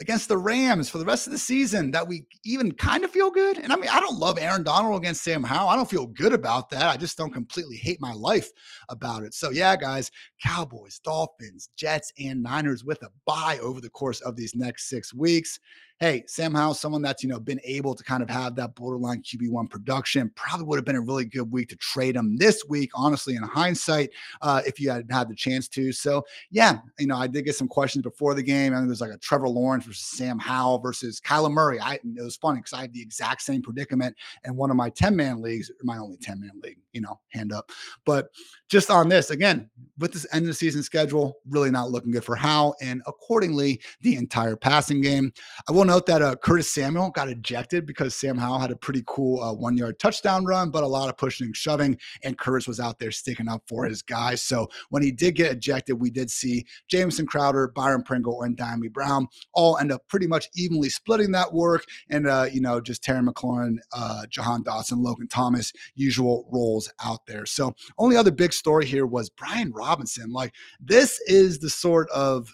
against the Rams for the rest of the season that we even kind of feel good. And I mean, I don't love Aaron Donald against Sam Howell. I don't feel good about that. I just don't completely hate my life about it. So, yeah, guys, Cowboys, Dolphins, Jets, and Niners with a bye over the course of these next six weeks hey, Sam Howell, someone that's, you know, been able to kind of have that borderline QB1 production, probably would have been a really good week to trade him this week, honestly, in hindsight, uh, if you had had the chance to. So, yeah, you know, I did get some questions before the game. I think there's like a Trevor Lawrence versus Sam Howell versus Kyler Murray. I, it was funny because I had the exact same predicament in one of my 10 man leagues, my only 10 man league, you know, hand up. But just on this, again, with this end of the season schedule, really not looking good for Howell and accordingly the entire passing game. I will note that uh, Curtis Samuel got ejected because Sam Howell had a pretty cool uh, one yard touchdown run, but a lot of pushing and shoving, and Curtis was out there sticking up for his guys. So when he did get ejected, we did see Jamison Crowder, Byron Pringle, and Dyami Brown all end up pretty much evenly splitting that work. And, uh, you know, just Terry McLaurin, uh, Jahan Dotson, Logan Thomas, usual roles out there. So only other big story here was Brian Robinson. Like, this is the sort of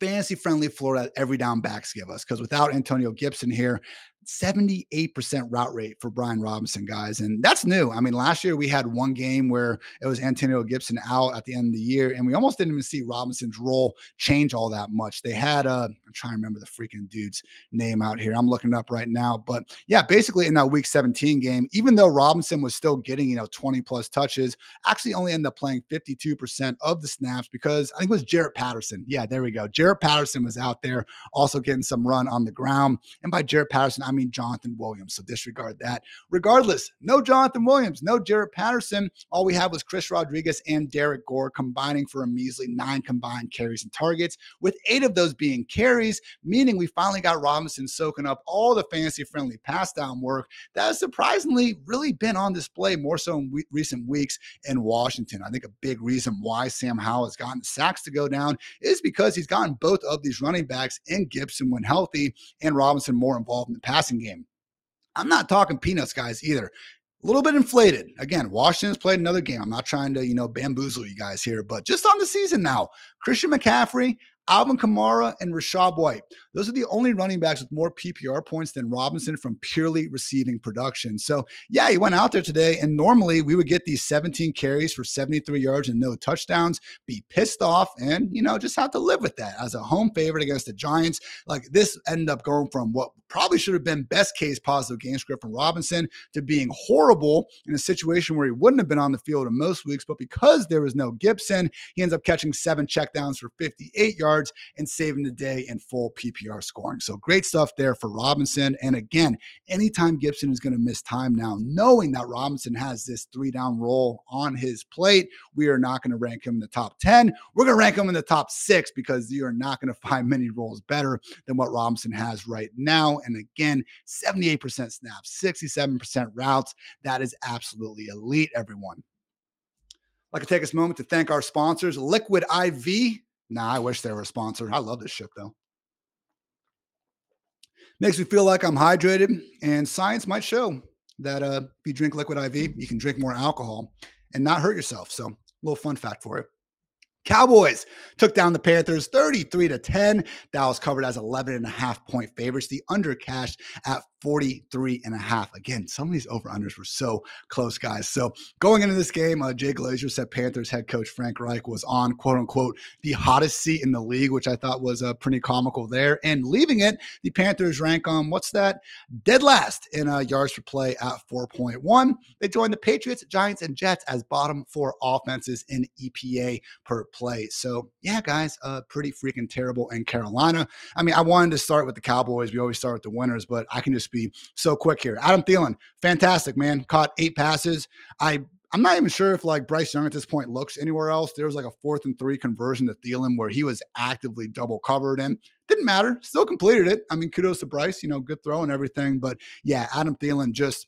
fantasy friendly floor that every down backs give us because without Antonio Gibson here, 78% route rate for Brian Robinson, guys. And that's new. I mean, last year we had one game where it was Antonio Gibson out at the end of the year, and we almost didn't even see Robinson's role change all that much. They had, uh, I'm trying to remember the freaking dude's name out here. I'm looking up right now. But yeah, basically in that week 17 game, even though Robinson was still getting, you know, 20 plus touches, actually only ended up playing 52% of the snaps because I think it was Jaret Patterson. Yeah, there we go. Jaret Patterson was out there also getting some run on the ground. And by Jaret Patterson, I mean, mean Jonathan Williams. So disregard that. Regardless, no Jonathan Williams, no Jaret Patterson. All we had was Chris Rodriguez and Derrick Gore combining for a measly nine combined carries and targets, with eight of those being carries, meaning we finally got Robinson soaking up all the fantasy friendly pass down work that has surprisingly really been on display more so in we- recent weeks in Washington. I think a big reason why Sam Howell has gotten sacks to go down is because he's gotten both of these running backs in Gibson when healthy and Robinson more involved in the passing passing game. I'm not talking peanuts, guys, either. A little bit inflated. Again, Washington's played another game. I'm not trying to, you know, bamboozle you guys here, but just on the season now, Christian McCaffrey, Alvin Kamara and Rachaad White. Those are the only running backs with more PPR points than Robinson from purely receiving production. So, yeah, he went out there today, and normally we would get these 17 carries for 73 yards and no touchdowns, be pissed off, and, you know, just have to live with that. As a home favorite against the Giants, like this ended up going from what probably should have been best case positive game script from Robinson to being horrible in a situation where he wouldn't have been on the field in most weeks. But because there was no Gibson, he ends up catching seven checkdowns for 58 yards yards and saving the day in full PPR scoring. So great stuff there for Robinson. And again, anytime Gibson is going to miss time now, knowing that Robinson has this three down role on his plate, we are not going to rank him in the top 10. We're going to rank him in the top six because you are not going <laughs> to find many roles better than what Robinson has right now. And again, 78% snaps, 67% routes. That is absolutely elite, everyone. I'd like to take this moment to thank our sponsors, Liquid IV. Nah, I wish they were a sponsor. I love this shit though. Makes me feel like I'm hydrated, and science might show that uh, if you drink liquid IV, you can drink more alcohol and not hurt yourself. So, a little fun fact for you. Cowboys took down the Panthers 33 to 10. Dallas covered as 11 and a half point favorites. The under cashed at 43 and a half. Again, some of these over unders were so close, guys. So going into this game, uh, Jay Glazer said Panthers head coach Frank Reich was on quote unquote the hottest seat in the league, which I thought was uh, pretty comical there. And leaving it, the Panthers rank on what's that? Dead last in uh, yards per play at 4.1. They joined the Patriots, Giants, and Jets as bottom four offenses in EPA per play. So, yeah, guys, uh, pretty freaking terrible in Carolina. I mean, I wanted to start with the Cowboys. We always start with the winners, but I can just be so quick here. Adam Thielen, fantastic, man. Caught eight passes. I I'm not even sure if like Bryce Young at this point looks anywhere else. There was like a fourth and three conversion to Thielen where he was actively double covered and didn't matter. Still completed it. I mean, kudos to Bryce, you know, good throw and everything. But yeah, Adam Thielen just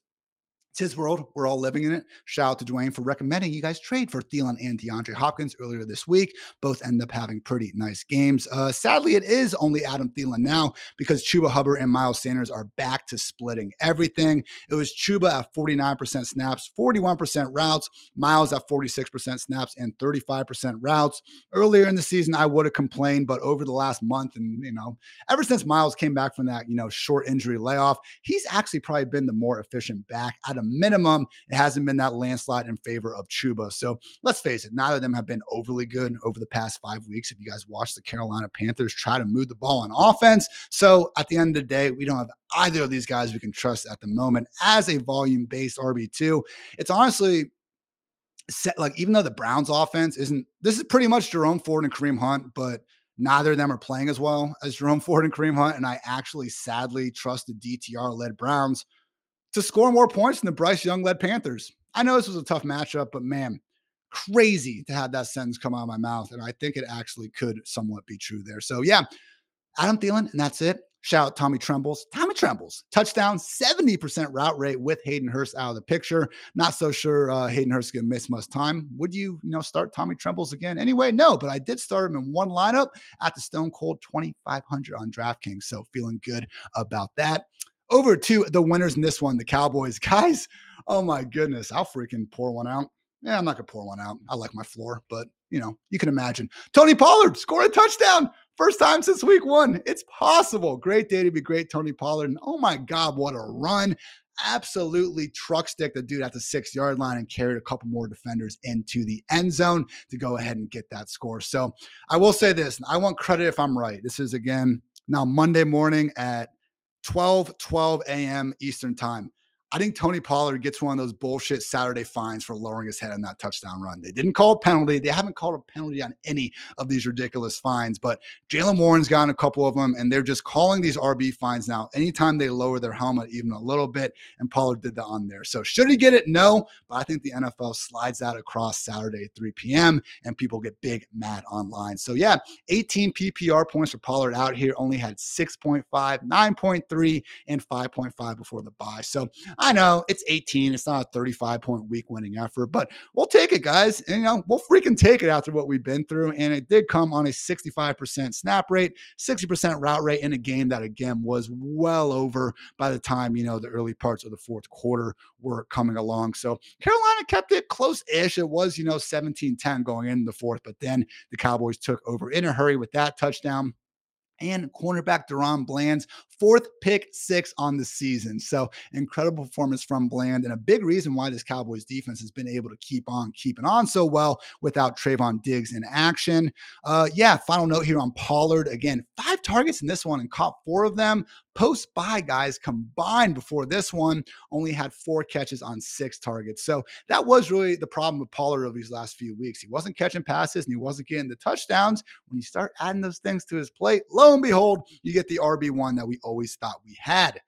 it's his world. We're all living in it. Shout out to Dwain for recommending you guys trade for Thielen and DeAndre Hopkins earlier this week. Both end up having pretty nice games. Uh, sadly, it is only Adam Thielen now because Chuba Hubbard and Miles Sanders are back to splitting everything. It was Chuba at 49% snaps, 41% routes, Miles at 46% snaps, and 35% routes. Earlier in the season, I would have complained, but over the last month, and you know, ever since Miles came back from that, you know, short injury layoff, he's actually probably been the more efficient back a minimum, it hasn't been that landslide in favor of Chuba. So let's face it, neither of them have been overly good over the past five weeks. If you guys watch the Carolina Panthers try to move the ball on offense. So at the end of the day, we don't have either of these guys we can trust at the moment as a volume based RB2. It's honestly set like even though the Browns offense isn't this is pretty much Jerome Ford and Kareem Hunt, but neither of them are playing as well as Jerome Ford and Kareem Hunt. And I actually sadly trust the DTR led Browns to score more points than the Bryce Young led Panthers. I know this was a tough matchup, but man, crazy to have that sentence come out of my mouth. And I think it actually could somewhat be true there. So, yeah, Adam Thielen, and that's it. Shout out Tommy Trembles. Tommy Trembles, touchdown, 70% route rate with Hayden Hurst out of the picture. Not so sure uh, Hayden Hurst going to miss much time. Would you, you know, start Tommy Trembles again? Anyway, no, but I did start him in one lineup at the Stone Cold 2500 on DraftKings. So feeling good about that over to the winners in this one, the Cowboys. <laughs> Guys, oh my goodness, I'll freaking pour one out. Yeah, I'm not gonna pour one out. I like my floor, but you know, you can imagine. Tony Pollard scored a touchdown. First time since week one. It's possible. Great day to be great, Tony Pollard. And oh my God, what a run. Absolutely truck stick the dude at the six yard line and carried a couple more defenders into the end zone to go ahead and get that score. So I will say this I want credit if I'm right. This is again now Monday morning at 12 12 a.m. Eastern time. I think Tony Pollard gets one of those bullshit Saturday fines for lowering his head on that touchdown run. They didn't call a penalty. They haven't called a penalty on any of these ridiculous fines, but Jaylen Warren's gotten a couple of them, and they're just calling these RB fines now anytime they lower their helmet even a little bit. And Pollard did that on there. So should he get it? No, but I think the NFL slides that across Saturday at 3 p.m. and people get big mad online. So yeah, 18 PPR points for Pollard out here, only had 6.5, 9.3, and 5.5 before the bye. So I know it's 18. It's not a 35 point week winning effort, but we'll take it, guys. And, you know, we'll freaking take it after what we've been through. And it did come on a 65% snap rate, 60% route rate in a game that, again, was well over by the time, you know, the early parts of the fourth quarter were coming along. So Carolina kept it close ish. It was, you know, 17 10 going into the fourth, but then the Cowboys took over in a hurry with that touchdown and cornerback DaRon Bland's fourth pick six on the season. So incredible performance from Bland, and a big reason why this Cowboys defense has been able to keep on keeping on so well without Trevon Diggs in action. Uh, yeah, final note here on Pollard. Again, five targets in this one and caught four of them. Post by guys combined before this one only had four catches on six targets. So that was really the problem with Pollard over these last few weeks. He wasn't catching passes and he wasn't getting the touchdowns. When you start adding those things to his plate, lo and behold, you get the RB1 that we always thought we had.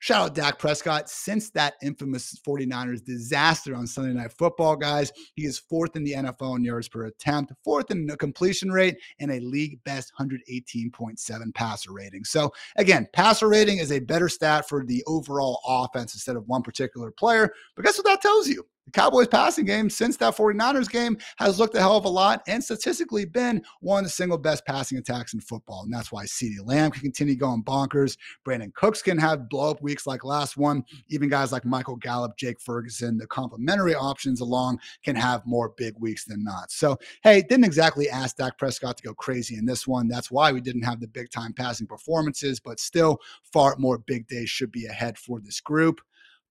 Shout out Dak Prescott. Since that infamous 49ers disaster on Sunday Night Football, guys, he is fourth in the NFL in yards per attempt, fourth in the completion rate, and a league best 118.7 passer rating. So, again, passer rating is a better stat for the overall offense instead of one particular player. But guess what that tells you? The Cowboys passing game since that 49ers game has looked a hell of a lot and statistically been one of the single best passing attacks in football. And that's why CeeDee Lamb can continue going bonkers. Brandin Cooks can have blow up weeks like last one. Even guys like Michael Gallup, Jake Ferguson, the complementary options along can have more big weeks than not. So, hey, didn't exactly ask Dak Prescott to go crazy in this one. That's why we didn't have the big time passing performances, but still far more big days should be ahead for this group.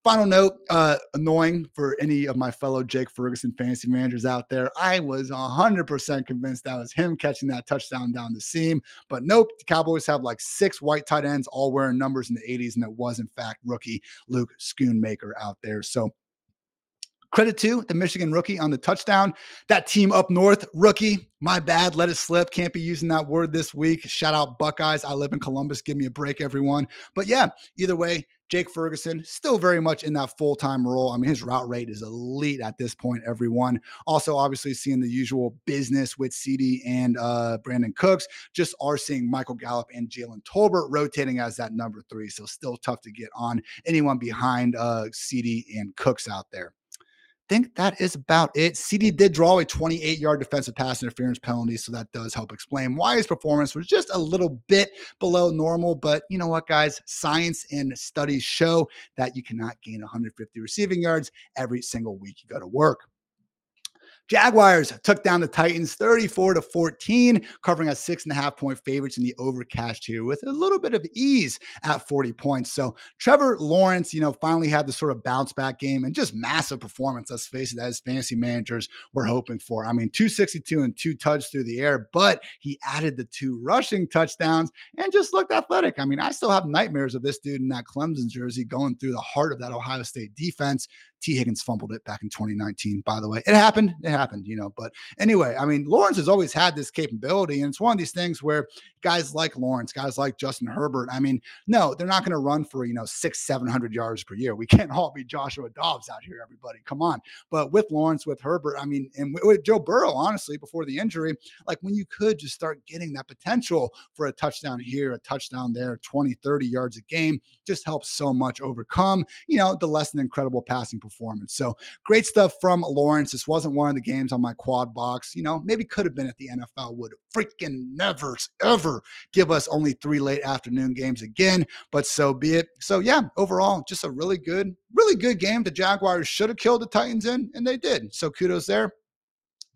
Final note, uh, annoying for any of my fellow Jake Ferguson fantasy managers out there. I was 100% convinced that was him catching that touchdown down the seam. But nope, the Cowboys have like six white tight ends all wearing numbers in the 80s. And it was, in fact, rookie Luke Schoonmaker out there. So Credit to the Michigan rookie on the touchdown. That team up north rookie, my bad, let it slip. Can't be using that word this week. Shout out Buckeyes. I live in Columbus. Give me a break, everyone. But yeah, either way, Jake Ferguson still very much in that full time role. I mean, his route rate is elite at this point, everyone. Also, obviously, seeing the usual business with CeeDee and uh, Brandin Cooks. Just are seeing Michael Gallup and Jalen Tolbert rotating as that number three. So, still tough to get on anyone behind uh, CeeDee and Cooks out there think that is about it. CeeDee did draw a 28 yard defensive pass interference penalty, so that does help explain why his performance was just a little bit below normal. But you know what, guys? Science and studies show that you cannot gain 150 receiving yards every single week you go to work. Jaguars took down the Titans 34 to 14, covering a six and a half point favorites in the overcast here with a little bit of ease at 40 points. So Trevor Lawrence, you know, finally had the sort of bounce back game and just massive performance. Let's face it, as fantasy managers were hoping for. I mean, 262 and two touchdowns through the air, but he added the two rushing touchdowns and just looked athletic. I mean, I still have nightmares of this dude in that Clemson jersey going through the heart of that Ohio State defense. Tee Higgins fumbled it back in 2019, by the way. It happened. It happened, you know. But anyway, I mean, Lawrence has always had this capability. And it's one of these things where guys like Lawrence, guys like Justin Herbert, I mean, no, they're not going to run for, you know, six, 700 yards per year. We can't all be Joshua Dobbs out here, everybody. Come on. But with Lawrence, with Herbert, I mean, and with, with Joe Burrow, honestly, before the injury, like when you could just start getting that potential for a touchdown here, a touchdown there, 20, 30 yards a game, just helps so much overcome, you know, the less than incredible passing performance. So great stuff from Lawrence. This wasn't one of the games on my quad box. You know, maybe could have been at the NFL, would freaking never, ever give us only three late afternoon games again, but so be it. So, yeah, overall, just a really good, really good game. The Jaguars should have killed the Titans in, and they did. So, kudos there.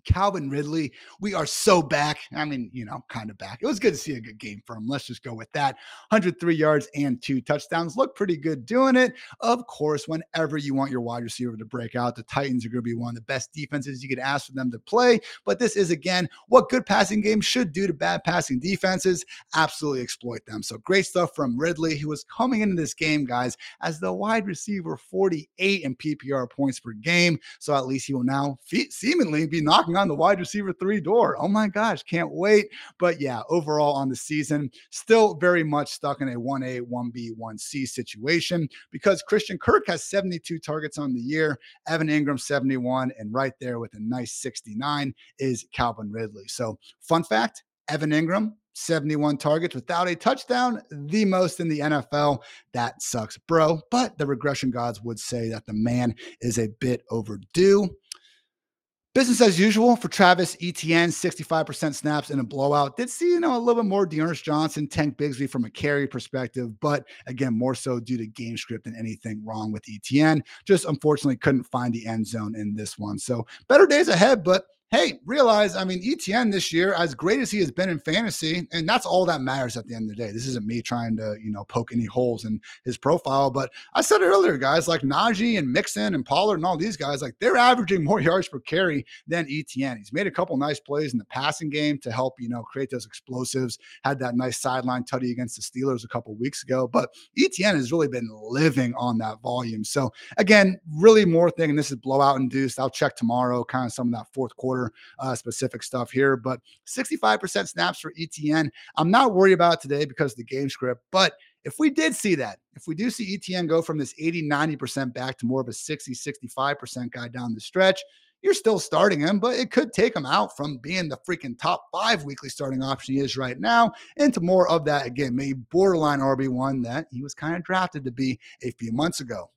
Calvin Ridley, we are so back. I mean, you know, kind of back. It was good to see a good game from him. Let's just go with that. 103 yards and two touchdowns. Look pretty good doing it. Of course, whenever you want your wide receiver to break out, the Titans are going to be one of the best defenses you could ask for them to play. But this is, again, what good passing games should do to bad passing defenses. Absolutely exploit them. So great stuff from Ridley, who was coming into this game, guys, as the wide receiver 48 in PPR points per game. So at least he will now fe- seemingly be knocking knocking on the wide receiver three door. Oh my gosh, can't wait. But yeah, overall on the season, still very much stuck in a 1A, 1B, 1C situation because Christian Kirk has 72 targets on the year, Evan Engram 71, and right there with a nice 69 is Calvin Ridley. So, fun fact Evan Engram, 71 targets without a touchdown, the most in the NFL. That sucks, bro. But the regression gods would say that the man is a bit overdue. Business as usual for Travis Etienne, 65% snaps in a blowout. Did see, you know, a little bit more D'Ernest Johnson, Tank Bigsby from a carry perspective, but again, more so due to game script than anything wrong with Etienne. Just unfortunately couldn't find the end zone in this one. So better days ahead, but hey, realize, I mean, Etienne this year, as great as he has been in fantasy, and that's all that matters at the end of the day. This isn't me trying to, you know, poke any holes in his profile, but I said it earlier, guys like Najee and Mixon and Pollard and all these guys, like they're averaging more <laughs> yards per carry than Etienne. He's made a couple nice plays in the passing game to help, you know, create those explosives. Had that nice sideline tutty against the Steelers a couple weeks ago, but Etienne has really been living on that volume. So again, really more thing, and this is blowout induced. I'll check tomorrow, kind of some of that fourth quarter uh, specific stuff here, but 65% snaps for Etienne. I'm not worried about today because of the game script, but if we did see that, if we do see Etienne go from this 80, 90% back to more of a 60, 65% guy down the stretch, you're still starting him, but it could take him out from being the freaking top five weekly starting option he is right now into more of that, again, maybe borderline RB1 that he was kind of drafted to be a few months ago.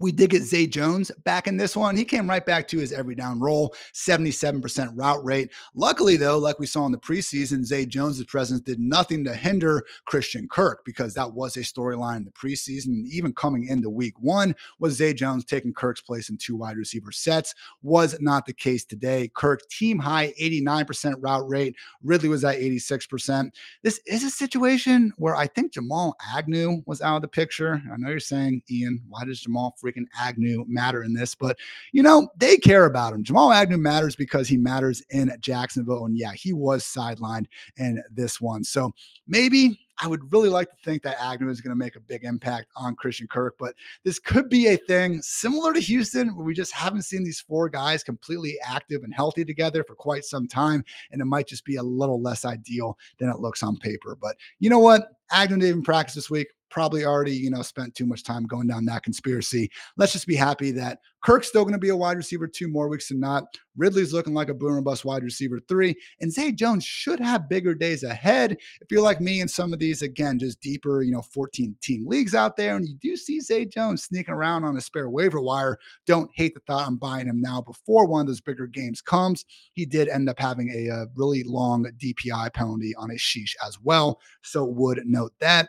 We did get Zay Jones back in this one. He came right back to his every down role, 77% route rate. Luckily, though, like we saw in the preseason, Zay Jones' presence did nothing to hinder Christian Kirk because that was a storyline in the preseason. Even coming into week one, was Zay Jones taking Kirk's place in two wide receiver sets. Was not the case today. Kirk, team high 89% route rate. Ridley was at 86%. This is a situation where I think Jamal Agnew was out of the picture. I know you're saying, Ian, why does Jamal freaking Agnew matter in this, but you know, they care about him. Jamal Agnew matters because he matters in Jacksonville. And yeah, he was sidelined in this one. So maybe I would really like to think that Agnew is going to make a big impact on Christian Kirk, but this could be a thing similar to Houston where we just haven't seen these four guys completely active and healthy together for quite some time. And it might just be a little less ideal than it looks on paper. But you know what? Agnew didn't even practice this week probably already, you know, spent too much time going down that conspiracy. Let's just be happy that Kirk's still going to be a wide receiver two more weeks than not. Ridley's looking like a boom and bust wide receiver three. And Zay Jones should have bigger days ahead. If you're like me in some of these, again, just deeper, you know, 14 team leagues out there, and you do see Zay Jones sneaking around on a spare waiver wire, don't hate the thought I'm buying him now before one of those bigger games comes. He did end up having a, a really long DPI penalty on his sheesh as well. So would note that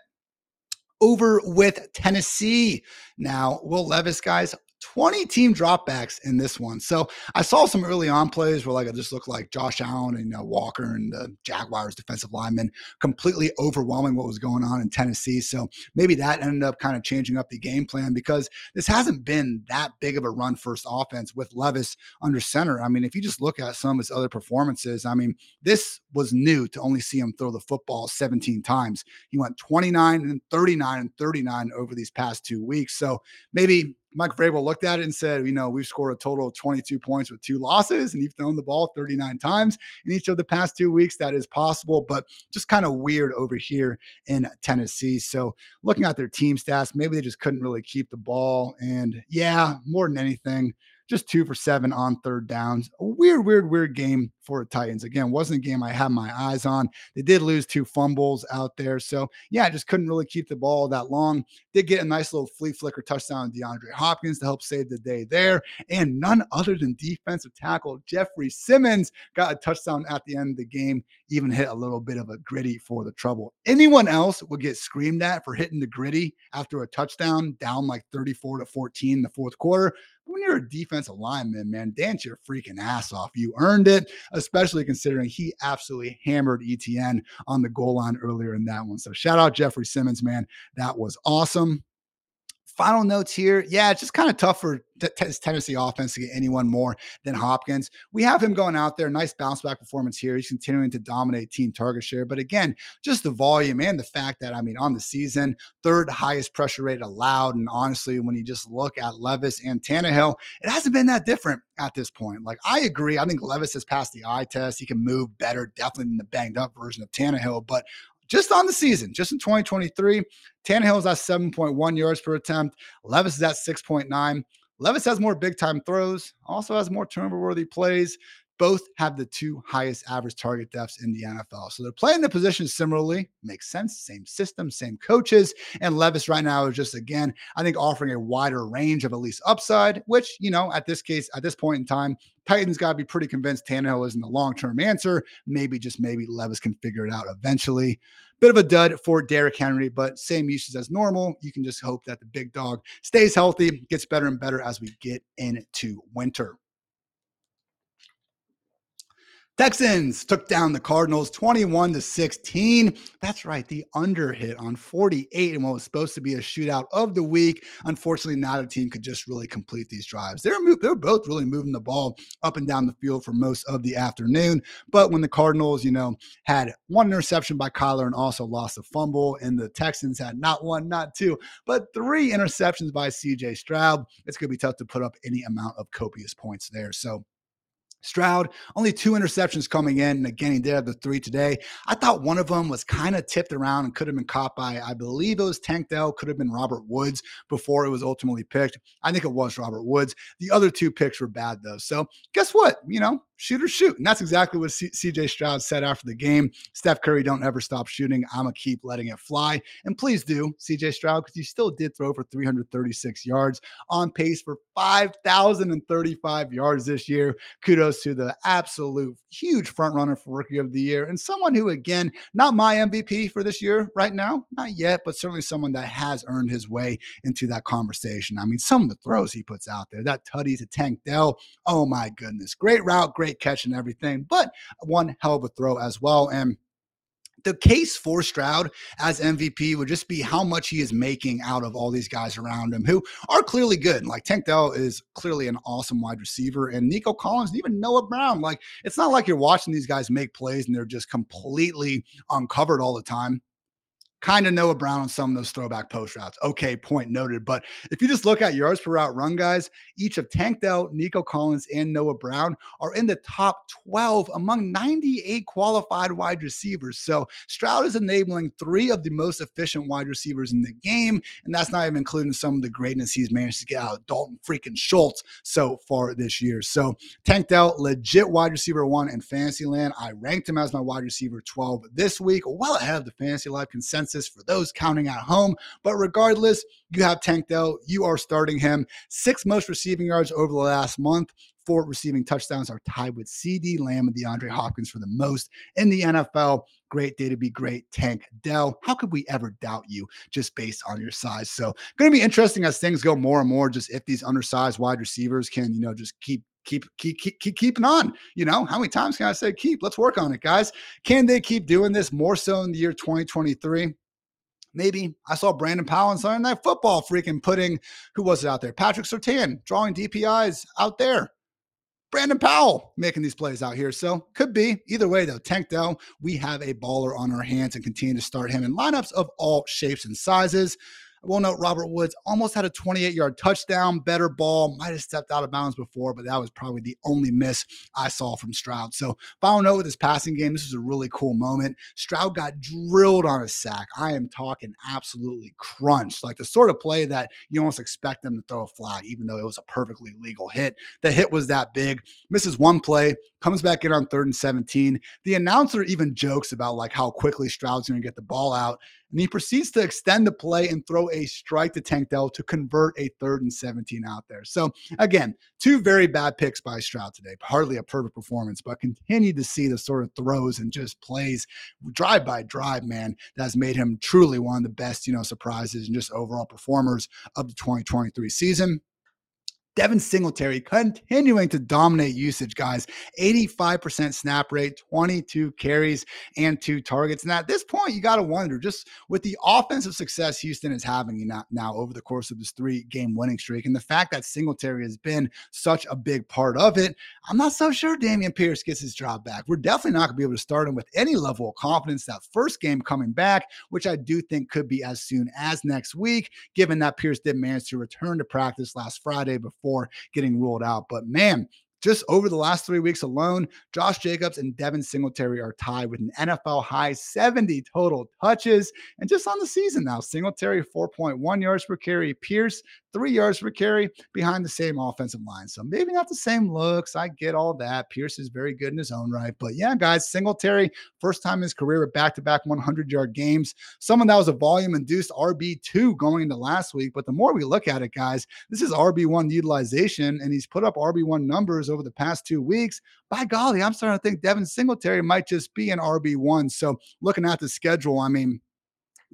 over with Tennessee. Now, Will Levis, guys, 20 team dropbacks in this one. So I saw some early on plays where like it just looked like Josh Allen and uh, Walker and the Jaguars defensive linemen completely overwhelming what was going on in Tennessee. So maybe that ended up kind of changing up the game plan because this hasn't been that big of a run first offense with Levis under center. I mean, if you just look at some of his other performances, I mean, this was new to only see him throw the football 17 times. He went 29 and 39 and 39 over these past two weeks. So maybe Mike Vrabel looked at it and said, you know, we've scored a total of 22 points with two losses, and you've thrown the ball 39 times in each of the past two weeks. That is possible, but just kind of weird over here in Tennessee. So looking at their team stats, maybe they just couldn't really keep the ball. And yeah, more than anything, just two for seven on third downs. A weird, weird, weird game for the Titans. Again, wasn't a game I had my eyes on. They did lose two fumbles out there. So, yeah, just couldn't really keep the ball that long. Did get a nice little flea flicker touchdown DeAndre Hopkins to help save the day there. And none other than defensive tackle Jeffrey Simmons got a touchdown at the end of the game, even hit a little bit of a gritty for the trouble. Anyone else would get screamed at for hitting the gritty after a touchdown down like 34 to 14 in the fourth quarter when you're a defensive lineman, man, dance your freaking ass off. You earned it, especially considering he absolutely hammered Etienne on the goal line earlier in that one. So shout out Jeffrey Simmons, man. That was awesome final notes here. Yeah, it's just kind of tough for t- Tennessee offense to get anyone more than Hopkins. We have him going out there. Nice bounce back performance here. He's continuing to dominate team target share. But again, just the volume and the fact that, I mean, on the season, third highest pressure rate allowed. And honestly, when you just look at Levis and Tannehill, it hasn't been that different at this point. Like, I agree. I think Levis has passed the eye test. He can move better, definitely than the banged up version of Tannehill. But just on the season, just in 2023, Tannehill is at 7.1 yards per attempt. Levis is at 6.9. Levis has more big time throws, also has more turnover worthy plays both have the two highest average target depths in the NFL. So they're playing the position similarly. Makes sense. Same system, same coaches. And Levis right now is just, again, I think offering a wider range of at least upside, which, you know, at this case, at this point in time, Titans got to be pretty convinced Tannehill isn't the long term answer. Maybe, just maybe Levis can figure it out eventually. Bit of a dud for Derrick Henry, but same uses as normal. You can just hope that the big dog stays healthy, gets better and better as we get into winter. Texans took down the Cardinals 21 to 16. That's right, the under hit on 48 and what was supposed to be a shootout of the week. Unfortunately, not a team could just really complete these drives. They're they're both really moving the ball up and down the field for most of the afternoon. But when the Cardinals, you know, had one interception by Kyler and also lost a fumble, and the Texans had not one, not two, but three interceptions by CJ Stroud, it's going to be tough to put up any amount of copious points there. So Stroud, only two interceptions coming in. And again, he did have the three today. I thought one of them was kind of tipped around and could have been caught by, I believe it was Tank Dell, could have been Robert Woods before it was ultimately picked. I think it was Robert Woods. The other two picks were bad, though. So guess what? You know, shoot or shoot. And that's exactly what CJ Stroud said after the game. Steph Curry, don't ever stop shooting. I'm going to keep letting it fly. And please do, CJ Stroud, because you still did throw for 336 yards on pace for 5,035 yards this year. Kudos to the absolute huge front runner for rookie of the year and someone who, again, not my MVP for this year right now, not yet, but certainly someone that has earned his way into that conversation. I mean, some of the throws he puts out there, that tutty to Tank Dell, oh my goodness, great route, great great catch and everything, but one hell of a throw as well. And the case for Stroud as MVP would just be how much he is making out of all these guys around him who are clearly good. Like Tank Dell is clearly an awesome wide receiver, and Nico Collins, and even Noah Brown. Like it's not like you're watching these guys make plays and they're just completely uncovered all the time kind of Noah Brown on some of those throwback post routes. Okay, point noted. But if you just look at yards per route run, guys, each of Tank Dell, Nico Collins, and Noah Brown are in the top 12 among 98 qualified wide receivers. So Stroud is enabling three of the most efficient wide receivers in the game. And that's not even including some of the greatness he's managed to get out of Dalton freaking Schultz so far this year. So Tank Dell, legit wide receiver one in Fantasyland. I ranked him as my wide receiver 12 this week, well ahead of the fantasy life consensus for those counting at home. But regardless, you have Tank Dell. You are starting him. Six most receiving yards over the last month. Four receiving touchdowns are tied with CeeDee Lamb and DeAndre Hopkins for the most in the NFL. Great day to be great, Tank Dell. How could we ever doubt you just based on your size? So, going to be interesting as things go more and more. Just if these undersized wide receivers can, you know, just keep keep keep keep keep keeping on. You know, how many times can I say keep? Let's work on it, guys. Can they keep doing this more so in the year 2023? maybe I saw Brandon Powell on Sunday Night Football freaking putting who was it out there? Patrick Surtain drawing DPIs out there. Brandon Powell making these plays out here. So could be either way though. Tank Dell, we have a baller on our hands and continue to start him in lineups of all shapes and sizes. Will note Robert Woods almost had a 28 yard touchdown, better ball, might have stepped out of bounds before, but that was probably the only miss I saw from Stroud. So, final note with his passing game, this was a really cool moment. Stroud got drilled on a sack. I am talking absolutely crunched, like the sort of play that you almost expect them to throw a flag, even though it was a perfectly legal hit. The hit was that big, misses one play, comes back in on third and 17. The announcer even jokes about like how quickly Stroud's going to get the ball out. And he proceeds to extend the play and throw a strike to Tank Dell to convert a third and 17 out there. So, again, two very bad picks by Stroud today. Hardly a perfect performance, but continue to see the sort of throws and just plays drive by drive, man, that has made him truly one of the best, you know, surprises and just overall performers of the 2023 season. Devin Singletary continuing to dominate usage, guys. 85% snap rate, 22 carries, and two targets. And at this point, you got to wonder just with the offensive success Houston is having now, over the course of this three game winning streak, and the fact that Singletary has been such a big part of it, I'm not so sure Dameon Pierce gets his job back. We're definitely not going to be able to start him with any level of confidence that first game coming back, which I do think could be as soon as next week, given that Pierce did manage to return to practice last Friday before before getting ruled out. But man, just over the last three weeks alone, Josh Jacobs and Devin Singletary are tied with an NFL high 70 total touches. And just on the season now, Singletary 4.1 yards per carry, Pierce three yards per carry behind the same offensive line. So maybe not the same looks. I get all that. Pierce is very good in his own right. But yeah, guys, Singletary, first time in his career with back to back 100 yard games. Someone that was a volume induced RB2 going into last week. But the more we look at it, guys, this is RB1 utilization, and he's put up RB1 numbers over the past two weeks. By golly, I'm starting to think Devin Singletary might just be an RB1. So looking at the schedule, I mean,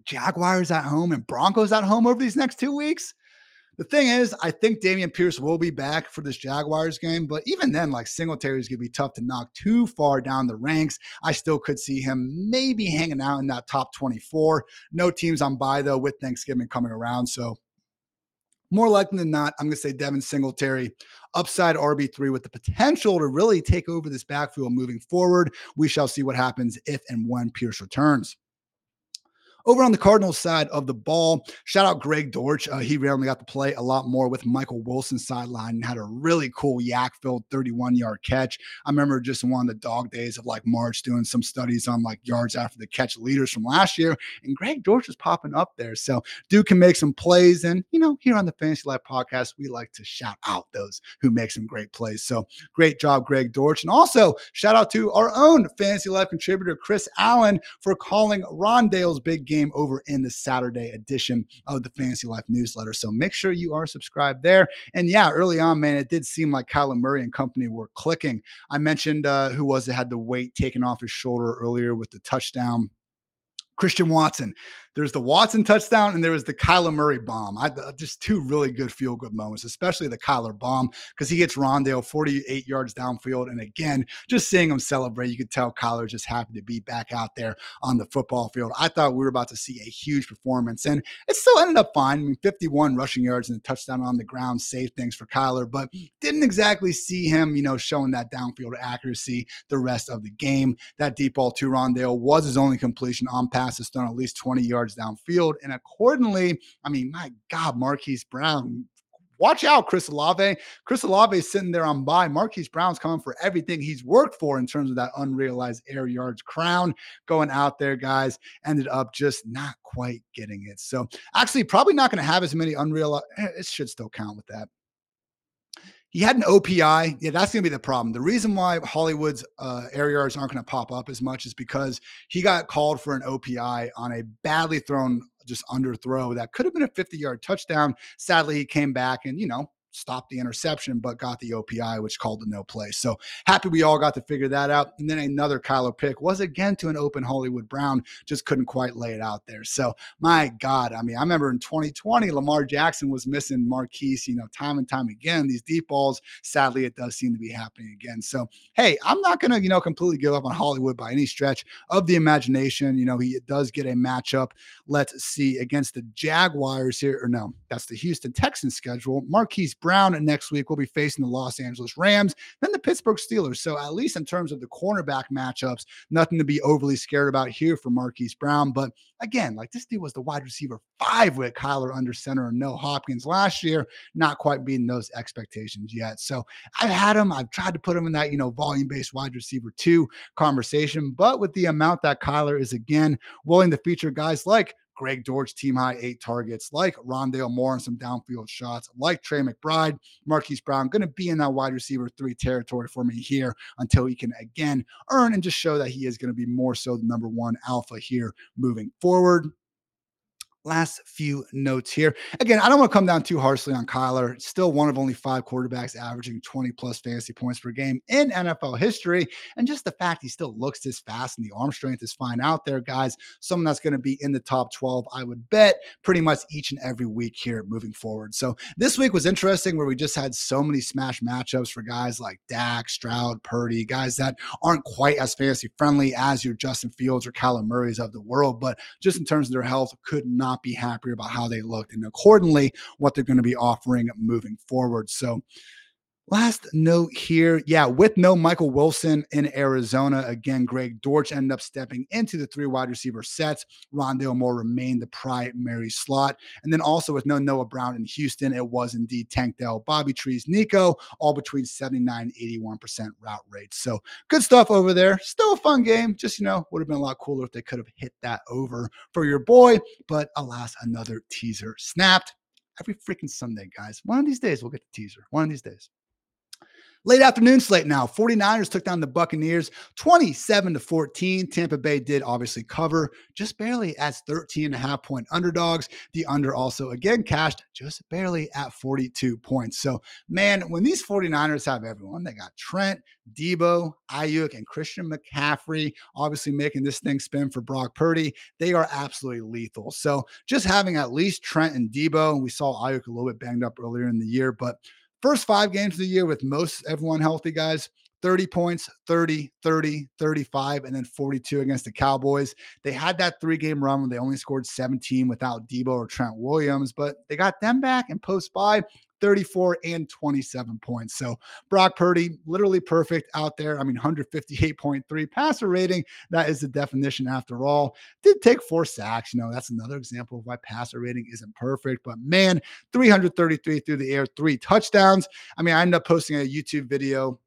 Jaguars at home and Broncos at home over these next two weeks. The thing is, I think Dameon Pierce will be back for this Jaguars game, but even then, like Singletary is going to be tough to knock too far down the ranks. I still could see him maybe hanging out in that top 24. No teams on bye though, with Thanksgiving coming around. So more likely than not, I'm going to say Devin Singletary, upside RB3 with the potential to really take over this backfield moving forward. We shall see what happens if and when Pierce returns. Over on the Cardinals side of the ball, shout out Greg Dortch. Uh, he randomly got to play a lot more with Michael Wilson sideline and had a really cool YAC filled 31 yard catch. I remember just one of the dog days of like March doing some studies on like yards after the catch leaders from last year, and Greg Dortch was popping up there. So Duke can make some plays. And, you know, here on the Fantasy Life podcast, we like to shout out those who make some great plays. So great job, Greg Dortch. And also shout out to our own Fantasy Life contributor, Chris Allen, for calling Rondale's big game over in the Saturday edition of the Fantasy Life newsletter. So make sure you are subscribed there. And yeah, early on, man, it did seem like Kyler Murray and company were clicking. I mentioned uh, who was it had the weight taken off his shoulder earlier with the touchdown. Christian Watson there's the Watson touchdown and there was the Kyler Murray bomb. I, uh, just two really good feel good moments, especially the Kyler bomb because he hits Rondale 48 yards downfield. And again, just seeing him celebrate, you could tell Kyler's just happy to be back out there on the football field. I thought we were about to see a huge performance and it still ended up fine. I mean, 51 rushing yards and a touchdown on the ground saved things for Kyler, but didn't exactly see him, you know, showing that downfield accuracy the rest of the game. That deep ball to Rondale was his only completion on passes thrown at least 20 yards yards downfield. And accordingly, I mean, my God, Marquise Brown watch out, Chris Olave. Chris Olave is sitting there on bye. Marquise Brown's coming for everything he's worked for in terms of that unrealized air yards crown. Going out there, guys, ended up just not quite getting it. So actually, probably not going to have as many unrealized. Eh, it should still count with that. He had an OPI. Yeah, that's going to be the problem. The reason why Hollywood's uh, air yards aren't going to pop up as much is because he got called for an OPI on a badly thrown, just under throw that could have been a 50 yard touchdown. Sadly, he came back and, you know, stopped the interception, but got the OPI, which called the no play. So happy we all got to figure that out. And then another Kyler pick was again to an open Hollywood Brown, just couldn't quite lay it out there. So my God, I mean, I remember in 2020, Lamar Jackson was missing Marquise, you know, time and time again. These deep balls, sadly, it does seem to be happening again. So hey, I'm not gonna, you know, completely give up on Hollywood by any stretch of the imagination. You know, he does get a matchup. Let's see against the Jaguars here, or no, that's the Houston Texans schedule. Marquise Brown next week we'll be facing the Los Angeles Rams, then the Pittsburgh Steelers. So, at least in terms of the cornerback matchups, nothing to be overly scared about here for Marquise Brown. But again, like this dude was the wide receiver five with Kyler under center and no Hopkins last year, not quite beating those expectations yet. So, I've had him, I've tried to put him in that, you know, volume based wide receiver two conversation. But with the amount that Kyler is again willing to feature guys like Greg Dortch, team high eight targets, like Rondale Moore and some downfield shots, like Trey McBride, Marquise Brown, going to be in that wide receiver three territory for me here until he can again earn and just show that he is going to be more so the number one alpha here moving forward last few notes here. Again, I don't want to come down too harshly on Kyler. Still one of only five quarterbacks averaging 20 plus fantasy points per game in NFL history. And just the fact he still looks this fast and the arm strength is fine out there, guys. Someone that's going to be in the top 12, I would bet, pretty much each and every week here moving forward. So this week was interesting where we just had so many smash matchups for guys like Dak, Stroud, Purdy, guys that aren't quite as fantasy friendly as your Justin Fields or Kyler Murray's of the world, but just in terms of their health, could not not be happier about how they looked and accordingly what they're going to be offering moving forward. So Last note here. Yeah, with no Michael Wilson in Arizona, again, Greg Dortch ended up stepping into the three wide receiver sets. Rondale Moore remained the primary slot. And then also with no Noah Brown in Houston, it was indeed Tank Dell, Bobby Trees, Nico, all between 79 81% route rates. So good stuff over there. Still a fun game. Just, you know, would have been a lot cooler if they could have hit that over for your boy. But alas, another teaser snapped every freaking Sunday, guys. One of these days, we'll get the teaser. One of these days. Late afternoon slate now. 49ers took down the Buccaneers 27 to 14. Tampa Bay did obviously cover just barely as 13 and a half point underdogs. The under also again cashed just barely at 42 points. So, man, when these 49ers have everyone, they got Trent, Deebo, Aiyuk, and Christian McCaffrey, obviously making this thing spin for Brock Purdy. They are absolutely lethal. So, just having at least Trent and Deebo, we saw Aiyuk a little bit banged up earlier in the year, but First five games of the year with most everyone healthy, guys. 30 points, 30, 30, 35, and then 42 against the Cowboys. They had that three game run when they only scored 17 without Deebo or Trent Williams, but they got them back and post by 34 and 27 points. So Brock Purdy, literally perfect out there. I mean, 158.3 passer rating. That is the definition after all. Did take four sacks. You know, that's another example of why passer rating isn't perfect. But man, 333 through the air, three touchdowns. I mean, I ended up posting a YouTube video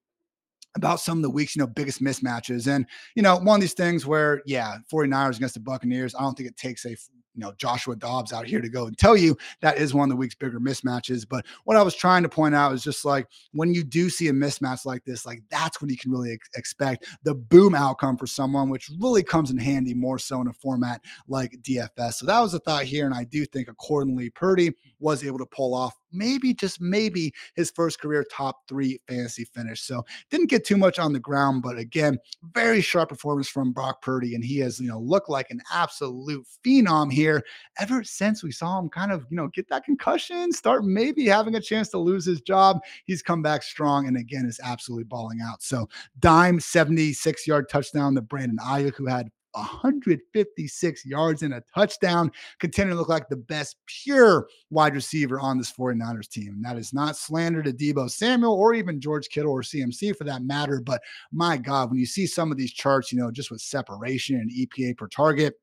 about some of the week's, you know, biggest mismatches. And, you know, one of these things where, yeah, 49ers against the Buccaneers, I don't think it takes a you know Joshua Dobbs out here to go and tell you that is one of the week's bigger mismatches. But what I was trying to point out is just like when you do see a mismatch like this, like that's what you can really ex- expect the boom outcome for someone, which really comes in handy more so in a format like DFS. So that was a thought here, and I do think accordingly, Purdy was able to pull off maybe just maybe his first career top three fantasy finish. So didn't get too much on the ground, but again, very sharp performance from Brock Purdy, and he has you know looked like an absolute phenom here ever since we saw him kind of you know get that concussion, start maybe having a chance to lose his job. He's come back strong, and again is absolutely balling out. So dime 76 yard touchdown to Brandon Aiyuk, who had 156 yards and a touchdown, continuing to look like the best pure wide receiver on this 49ers team. That is not slander to Deebo Samuel or even George Kittle or CMC for that matter. But my God, when you see some of these charts, you know, just with separation and EPA per target,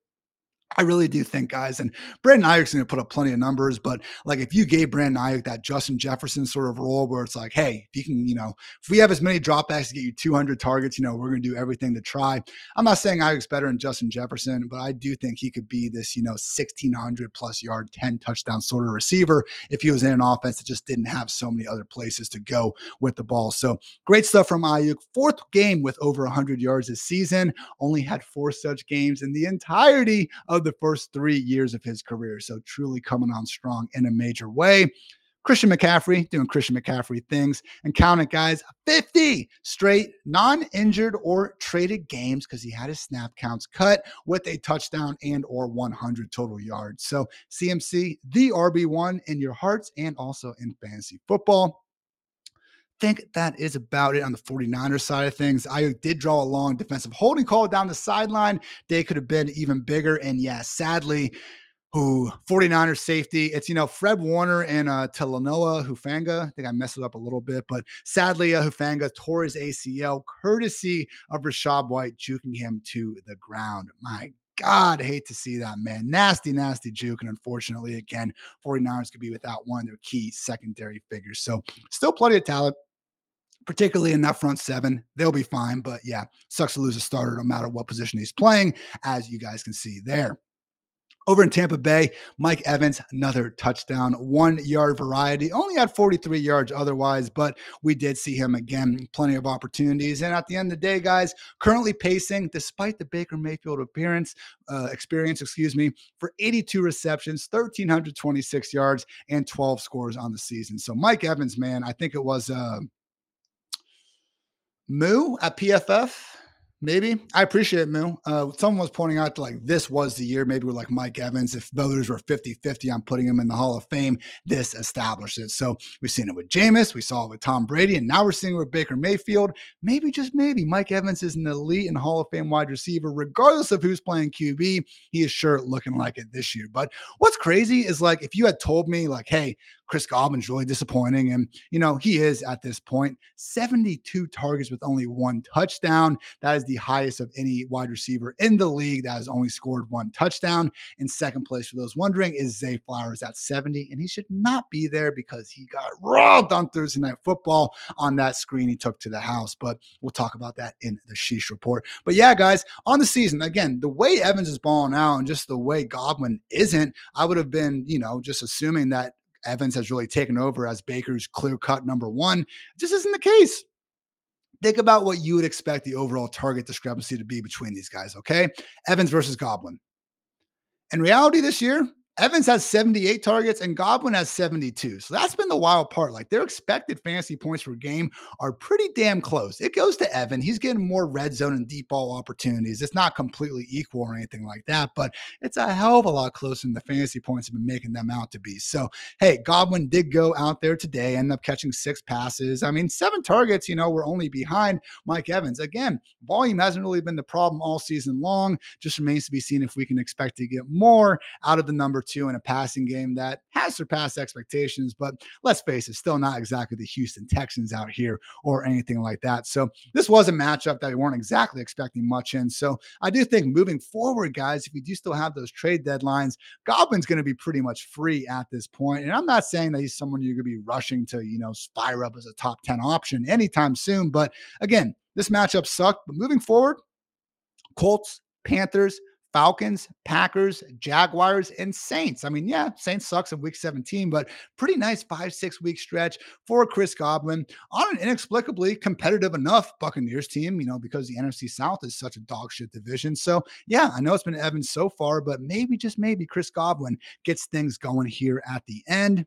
I really do think, guys, and Brandon Aiyuk's going to put up plenty of numbers, but like if you gave Brandon Aiyuk that Justin Jefferson sort of role where it's like, hey, if you can, you know, if we have as many dropbacks to get you 200 targets, you know, we're going to do everything to try. I'm not saying Aiyuk's better than Justin Jefferson, but I do think he could be this, you know, 1600 plus yard, 10 touchdown sort of receiver if he was in an offense that just didn't have so many other places to go with the ball. So great stuff from Aiyuk. Fourth game with over 100 yards this season, only had four such games in the entirety of the first three years of his career. So truly coming on strong in a major way. Christian McCaffrey doing Christian McCaffrey things and count it, guys 50 straight non injured or traded games because he had his snap counts cut with a touchdown and or 100 total yards. So CMC, the RB1 in your hearts and also in fantasy football think that is about it on the 49ers side of things. I did draw a long defensive holding call down the sideline. They could have been even bigger. And yeah, sadly, who 49ers safety. It's, you know, Fred Warner and uh, Talanoa Hufanga. I think I messed it up a little bit, but sadly, uh, Hufanga tore his ACL courtesy of Rachaad White juking him to the ground. My God, I hate to see that, man. Nasty, nasty juke. And unfortunately, again, 49ers could be without one of their key secondary figures. So still plenty of talent particularly in that front seven. They'll be fine. But yeah, sucks to lose a starter no matter what position he's playing, as you guys can see there. Over in Tampa Bay, Mike Evans, another touchdown, one yard variety, only had 43 yards otherwise, but we did see him again, plenty of opportunities. And at the end of the day, guys, currently pacing, despite the Baker Mayfield appearance, uh, experience, excuse me, for 82 receptions, 1,326 yards, and 12 scores on the season. So Mike Evans, man, I think it was. Uh, Moo at PFF Maybe I appreciate it, Moo. Uh, someone was pointing out like this was the year. Maybe we're like Mike Evans. If voters were 50 50 on putting him in the Hall of Fame, this established it. So we've seen it with Jameis, we saw it with Tom Brady, and now we're seeing it with Baker Mayfield. Maybe, just maybe, Mike Evans is an elite and Hall of Fame wide receiver, regardless of who's playing QB. He is sure looking like it this year. But what's crazy is like if you had told me, like, hey, Chris Godwin's really disappointing. And, you know, he is at this point 72 targets with only one touchdown. That is the highest of any wide receiver in the league that has only scored one touchdown. In second place, for those wondering, is Zay Flowers at 70. And he should not be there because he got robbed on Thursday Night Football on that screen he took to the house. But we'll talk about that in the Sheesh report. But yeah, guys, on the season, again, the way Evans is balling out and just the way Godwin isn't, I would have been, you know, just assuming that Evans has really taken over as Baker's clear cut number one. This isn't the case. Think about what you would expect the overall target discrepancy to be between these guys, okay? Evans versus Godwin. In reality, this year, Evans has 78 targets and Godwin has 72. So that's been the wild part. Like their expected fantasy points per game are pretty damn close. It goes to Evan. He's getting more red zone and deep ball opportunities. It's not completely equal or anything like that, but it's a hell of a lot closer than the fantasy points have been making them out to be. So, hey, Godwin did go out there today, end up catching six passes. I mean, seven targets, you know, we're only behind Mike Evans. Again, volume hasn't really been the problem all season long. Just remains to be seen if we can expect to get more out of the numbers number two in a passing game that has surpassed expectations. But let's face it, still not exactly the Houston Texans out here or anything like that. So this was a matchup that we weren't exactly expecting much in. So I do think moving forward, guys, if you do still have those trade deadlines, Godwin's going to be pretty much free at this point. And I'm not saying that he's someone you're going to be rushing to, you know, fire up as a top 10 option anytime soon. But again, this matchup sucked. But moving forward, Colts, Panthers, Falcons, Packers, Jaguars, and Saints. I mean, yeah, Saints sucks in week 17, but pretty nice five, six week stretch for Chris Godwin on an inexplicably competitive enough Buccaneers team, you know, because the NFC South is such a dog shit division. So, yeah, I know it's been Evans so far, but maybe, just maybe, Chris Godwin gets things going here at the end.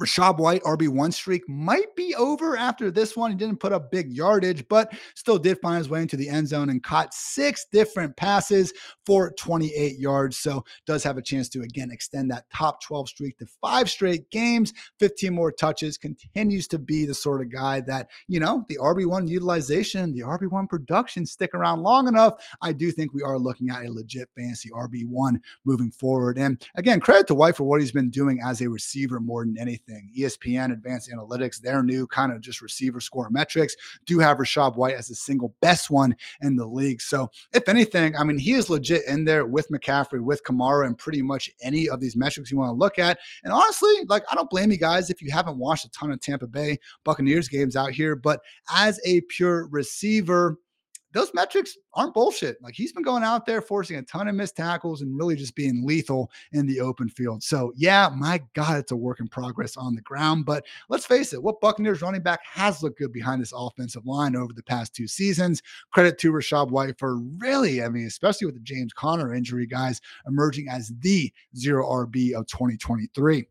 Rachaad White RB1 streak might be over after this one. He didn't put up big yardage, but still did find his way into the end zone and caught six different passes for 28 yards. So does have a chance to again extend that top 12 streak to five straight games, 15 more touches. Continues to be the sort of guy that, you know, the RB1 utilization, the RB1 production stick around long enough. I do think we are looking at a legit fantasy RB1 moving forward. And again, credit to White for what he's been doing as a receiver more than anything ESPN, Advanced Analytics, their new kind of just receiver score metrics do have Rachaad White as the single best one in the league. So, if anything, I mean, he is legit in there with McCaffrey, with Kamara, and pretty much any of these metrics you want to look at. And honestly, like, I don't blame you guys if you haven't watched a ton of Tampa Bay Buccaneers games out here, but as a pure receiver, those metrics aren't bullshit. Like he's been going out there forcing a ton of missed tackles and really just being lethal in the open field. So, yeah, my God, it's a work in progress on the ground. But let's face it, what Buccaneers running back has looked good behind this offensive line over the past two seasons. Credit to Rachaad White for really, I mean, especially with the James Conner injury, guys, emerging as the zero RB of 2023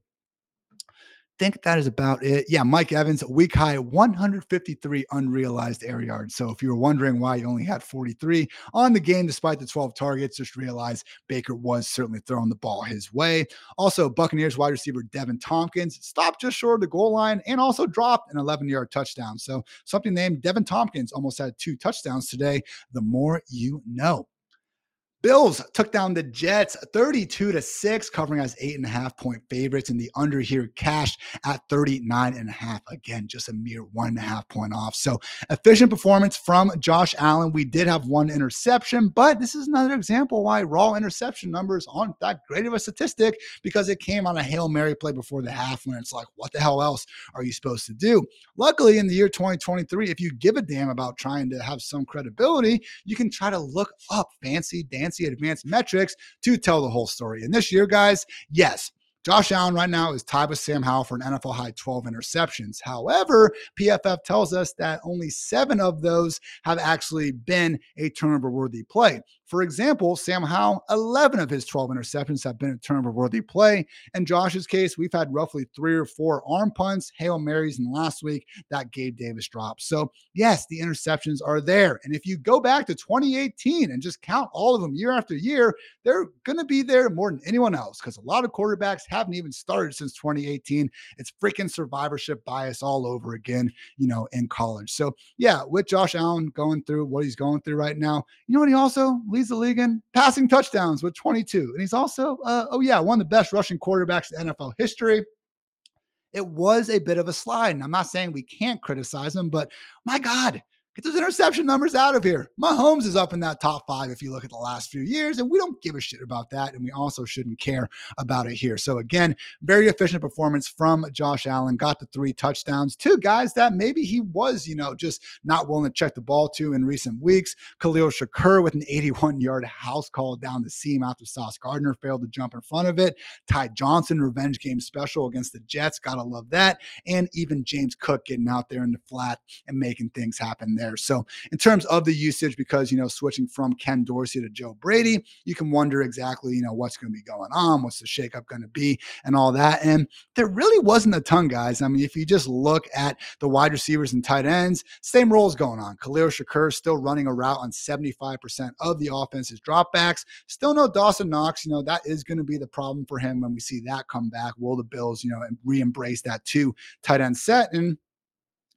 think that is about it. Yeah, Mike Evans, week high 153 unrealized air yards. So if you were wondering why he only had 43 on the game despite the 12 targets, just realize Baker was certainly throwing the ball his way. Also, Buccaneers wide receiver Deven Thompkins stopped just short of the goal line and also dropped an 11 yard touchdown. So something named Deven Thompkins almost had two touchdowns today. The more you know. Bills took down the Jets 32 to 6, covering as eight and a half point favorites, and the under here cashed at 39 and a half. Again, just a mere one and a half point off. So efficient performance from Josh Allen. We did have one interception, but this is another example why raw interception numbers aren't that great of a statistic because it came on a Hail Mary play before the half when it's like, what the hell else are you supposed to do? Luckily, in the year 2023, if you give a damn about trying to have some credibility, you can try to look up fancy dance fancy advanced metrics to tell the whole story. And this year, guys, yes, Josh Allen right now is tied with Sam Howell for an NFL high 12 interceptions. However, PFF tells us that only seven of those have actually been a turnover worthy play. For example, Sam Howell, 11 of his 12 interceptions have been a turnover worthy play. In Josh's case, we've had roughly three or four arm punts, Hail Marys, and last week that Gabe Davis dropped. So, yes, the interceptions are there. And if you go back to 2018 and just count all of them year after year, they're going to be there more than anyone else because a lot of quarterbacks haven't even started since 2018. It's freaking survivorship bias all over again, you know, in college. So, yeah, with Josh Allen going through what he's going through right now, you know what he also leads the league in passing touchdowns with 22. And he's also, uh, oh, yeah, one of the best rushing quarterbacks in NFL history. It was a bit of a slide. And I'm not saying we can't criticize him, but my God, Get those interception numbers out of here. Mahomes is up in that top five if you look at the last few years, and we don't give a shit about that. And we also shouldn't care about it here. So, again, very efficient performance from Josh Allen. Got the three touchdowns. Two guys that maybe he was, you know, just not willing to check the ball to in recent weeks. Khalil Shakir with an 81 yard house call down the seam after Sauce Gardner failed to jump in front of it. Ty Johnson, revenge game special against the Jets. Gotta love that. And even James Cook getting out there in the flat and making things happen there there. So, in terms of the usage, because, you know, switching from Ken Dorsey to Joe Brady, you can wonder exactly, you know, what's going to be going on, what's the shakeup going to be, and all that. And there really wasn't a ton, guys. I mean, if you just look at the wide receivers and tight ends, same roles going on. Khalil Shakir still running a route on 75% of the offense's dropbacks. Still no Dawson Knox. You know, that is going to be the problem for him when we see that come back. Will the Bills, you know, re embrace that two tight end set? And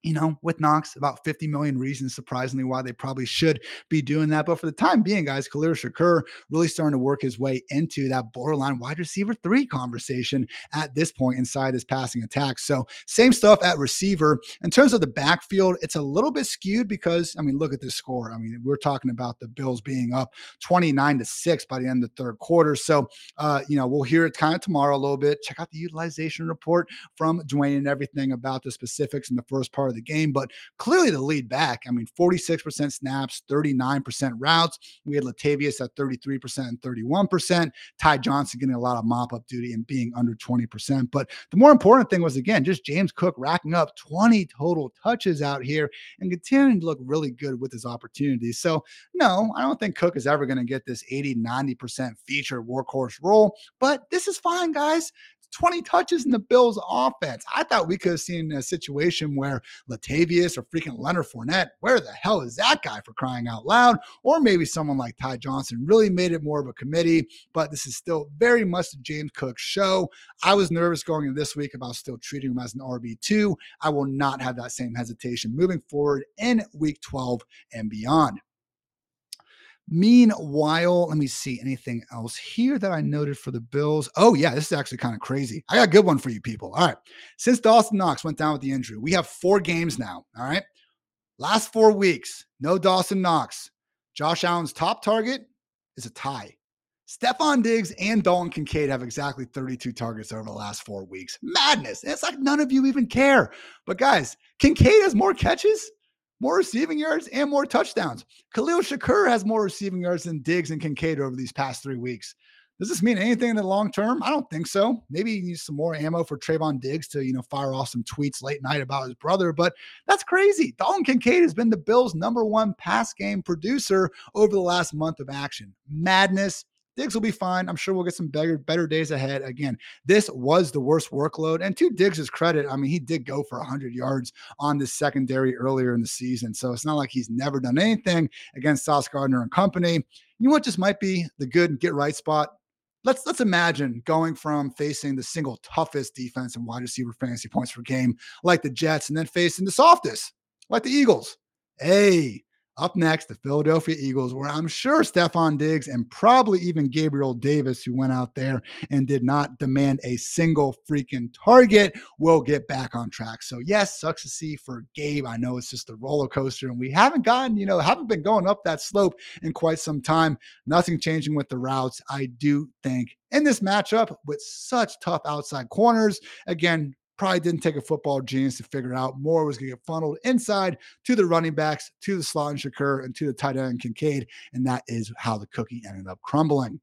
you know, with Knox, about 50 million reasons, surprisingly, why they probably should be doing that. But for the time being, guys, Khalil Shakir really starting to work his way into that borderline wide receiver three conversation at this point inside his passing attack. So, same stuff at receiver. In terms of the backfield, it's a little bit skewed because, I mean, look at this score. I mean, we're talking about the Bills being up 29 to 6 by the end of the third quarter. So, uh, you know, we'll hear it kind of tomorrow a little bit. Check out the utilization report from Dwain and everything about the specifics in the first part of the game, but clearly the lead back. I mean, 46% snaps, 39% routes. We had Latavius at 33% and 31%. Ty Johnson getting a lot of mop up duty and being under 20%. But the more important thing was, again, just James Cook racking up 20 total touches out here and continuing to look really good with his opportunities. So, no, I don't think Cook is ever going to get this 80, 90% feature workhorse role, but this is fine, guys. 20 touches in the Bills offense. I thought we could have seen a situation where Latavius or freaking Leonard Fournette, where the hell is that guy for crying out loud? Or maybe someone like Ty Johnson really made it more of a committee, but this is still very much the James Cook show. I was nervous going into this week about still treating him as an RB2. I will not have that same hesitation moving forward in week 12 and beyond. Meanwhile, let me see anything else here that I noted for the Bills. Oh, yeah, this is actually kind of crazy. I got a good one for you people. All right. Since Dawson Knox went down with the injury, we have four games now. All right. Last four weeks, no Dawson Knox. Josh Allen's top target is a tie. Stefon Diggs and Dalton Kincaid have exactly 32 targets over the last four weeks. Madness. It's like none of you even care. But guys, Kincaid has more catches more receiving yards and more touchdowns. Khalil Shakir has more receiving yards than Diggs and Kincaid over these past three weeks. Does this mean anything in the long term? I don't think so. Maybe he needs some more ammo for Trevon Diggs to, you know, fire off some tweets late night about his brother, but that's crazy. Dalton Kincaid has been the Bills' number one pass game producer over the last month of action. Madness. Diggs will be fine. I'm sure we'll get some better better days ahead. Again, this was the worst workload. And to Diggs' credit, I mean, he did go for 100 yards on the secondary earlier in the season. So it's not like he's never done anything against Sauce Gardner and company. You know what? Just might be the good get right spot. Let's let's imagine going from facing the single toughest defense and wide receiver fantasy points per game, like the Jets, and then facing the softest, like the Eagles. Hey, up next, the Philadelphia Eagles, where I'm sure Stefon Diggs and probably even Gabriel Davis, who went out there and did not demand a single freaking target, will get back on track. So, yes, sucks to see for Gabe. I know it's just a roller coaster, and we haven't gotten, you know, haven't been going up that slope in quite some time. Nothing changing with the routes. I do think in this matchup with such tough outside corners, again, probably didn't take a football genius to figure out more was going to get funneled inside to the running backs, to the slot and Shakir, and to the tight end Kincaid. And that is how the cookie ended up crumbling.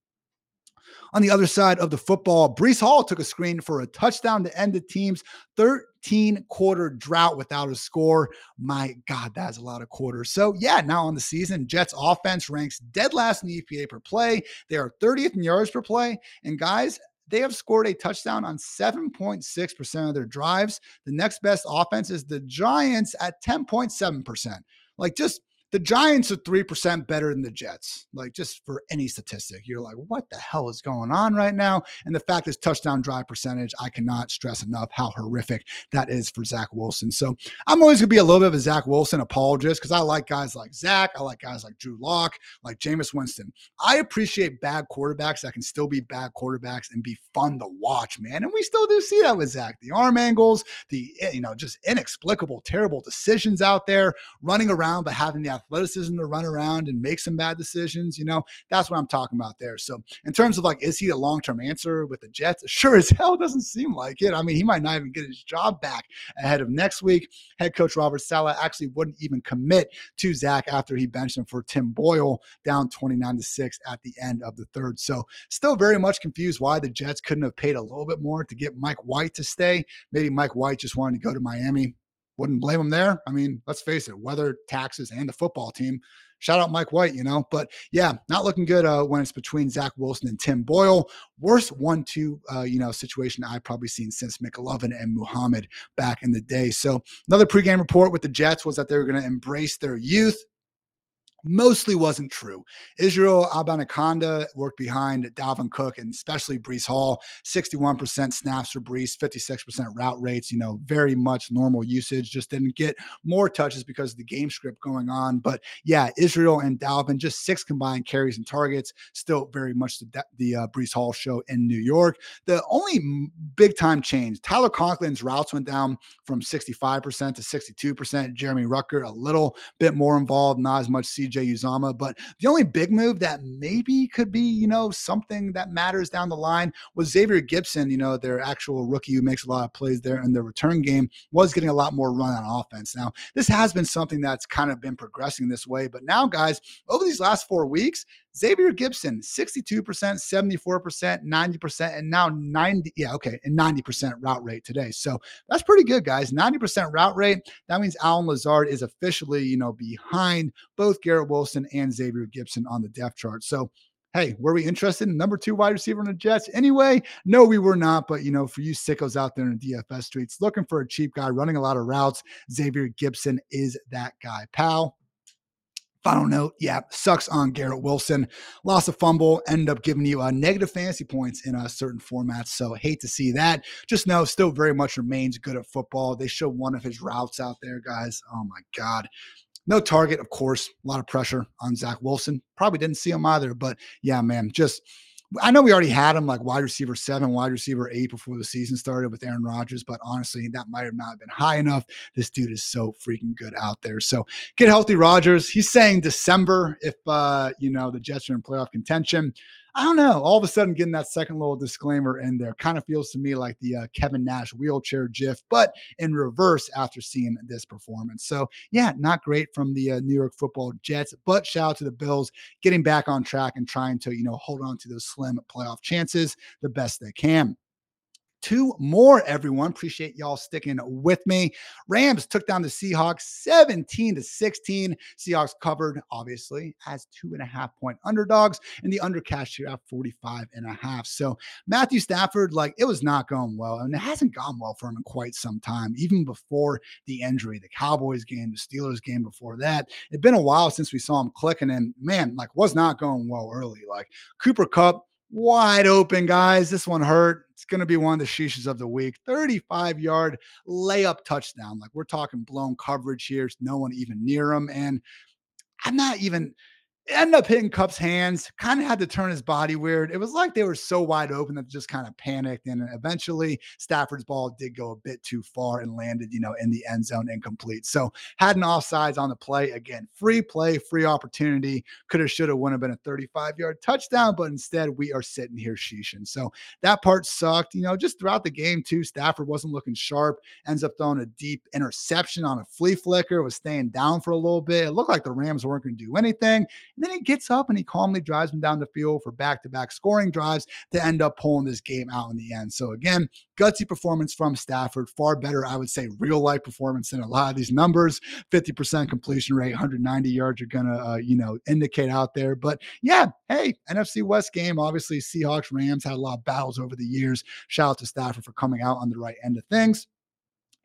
On the other side of the football, Breece Hall took a screen for a touchdown to end the team's 13 quarter drought without a score. My God, that's a lot of quarters. So, yeah, now on the season, Jets offense ranks dead last in the EPA per play. They are 30th in yards per play. And guys, they have scored a touchdown on 7.6% of their drives. The next best offense is the Giants at 10.7%. Like just the Giants are 3% better than the Jets. Like, just for any statistic, you're like, what the hell is going on right now? And the fact is, touchdown drive percentage, I cannot stress enough how horrific that is for Zach Wilson. So, I'm always going to be a little bit of a Zach Wilson apologist because I like guys like Zach. I like guys like Drew Lock, like Jameis Winston. I appreciate bad quarterbacks that can still be bad quarterbacks and be fun to watch, man. And we still do see that with Zach. The arm angles, the, eh, you know, just inexplicable, terrible decisions out there, running around, but having the athleticism to run around and make some bad decisions. You know, that's what I'm talking about there. So, in terms of like, is he a long term answer with the Jets? Sure as <laughs> hell doesn't seem like it. I mean, he might not even get his job back ahead of next week. Head coach Robert Saleh actually wouldn't even commit to Zach after he benched him for Tim Boyle down 29 to 6 at the end of the third. So, still very much confused why the Jets couldn't have paid a little bit more to get Mike White to stay. Maybe Mike White just wanted to go to Miami wouldn't blame him there. I mean, let's face it, weather, taxes, and the football team. Shout out Mike White, you know. But yeah, not looking good uh, when it's between Zach Wilson and Tim Boyle. Worst one-two, uh, you know, situation I've probably seen since McLovin and Muhammad back in the day. So another pregame report with the Jets was that they were going to embrace their youth mostly wasn't true. Israel Abanikanda worked behind Dalvin Cook and especially Breece Hall. 61% snaps for Breece, 56% route rates, you know, very much normal usage. Just didn't get more touches because of the game script going on. But yeah, Israel and Dalvin, just six combined carries and targets. Still very much the, the uh, Breece Hall show in New York. The only big time change, Tyler Conklin's routes went down from 65% to 62%. Jeremy Ruckert, a little bit more involved, not as much Uzomah. But the only big move that maybe could be, you know, something that matters down the line was Xavier Gipson, you know, their actual rookie who makes a lot of plays there in the return game, was getting a lot more run on offense. Now, this has been something that's kind of been progressing this way. But now, guys, over these last four weeks, Xavier Gipson, 62%, 74%, 90%, and now 90, yeah, okay, and 90% route rate today. So that's pretty good, guys. 90% route rate. That means Allen Lazard is officially, you know, behind both Garrett Wilson and Xavier Gipson on the depth chart. So hey, were we interested in number two wide receiver in the Jets? Anyway, no, we were not. But you know, for you sickos out there in the DFS streets looking for a cheap guy running a lot of routes, Xavier Gipson is that guy, pal. Final note, yeah, sucks on Garrett Wilson. Loss of fumble, ended up giving you a uh, negative fantasy points in a certain formats. So hate to see that. Just know, still very much remains good at football. They show one of his routes out there, guys. Oh my God. No target, of course. A lot of pressure on Zach Wilson. Probably didn't see him either, but yeah, man, just I know we already had him like wide receiver seven, wide receiver eight before the season started with Aaron Rodgers, but honestly, that might have not been high enough. This dude is so freaking good out there. So get healthy, Rodgers. He's saying December if uh, you know the Jets are in playoff contention. I don't know. All of a sudden, getting that second little disclaimer in there kind of feels to me like the uh, Kevin Nash wheelchair GIF, but in reverse after seeing this performance. So, yeah, not great from the uh, New York Football Jets, but shout out to the Bills getting back on track and trying to, you know, hold on to those slim playoff chances the best they can two more, everyone. Appreciate y'all sticking with me. Rams took down the Seahawks 17 to 16. Seahawks covered, obviously, as two and a half point underdogs, and the undercash here at 45 and a half. So Matthew Stafford, like it was not going well, and it hasn't gone well for him in quite some time, even before the injury, the Cowboys game, the Steelers game before that. It'd been a while since we saw him clicking, and man, like was not going well early. Like Cooper Kupp wide open, guys. This one hurt. It's going to be one of the sheeshes of the week. 35 yard layup touchdown. Like we're talking blown coverage here. No one even near him. And I'm not even ended up hitting Kupp's hands, kind of had to turn his body weird. It was like they were so wide open that just kind of panicked. And eventually Stafford's ball did go a bit too far and landed, you know, in the end zone incomplete. So had an offsides on the play. Again, free play, free opportunity. Could have, should have, would have been a 35 yard touchdown, but instead we are sitting here sheeshing. So that part sucked. You know, just throughout the game, too, Stafford wasn't looking sharp, ends up throwing a deep interception on a flea flicker, was staying down for a little bit. It looked like the Rams weren't going to do anything. And then he gets up and he calmly drives them down the field for back to back scoring drives to end up pulling this game out in the end. So, again, gutsy performance from Stafford, far better, I would say, real life performance than a lot of these numbers. 50% completion rate, 190 yards are going to, uh, you know, indicate out there. But yeah, hey, NFC West game, obviously, Seahawks, Rams had a lot of battles over the years. Shout out to Stafford for coming out on the right end of things.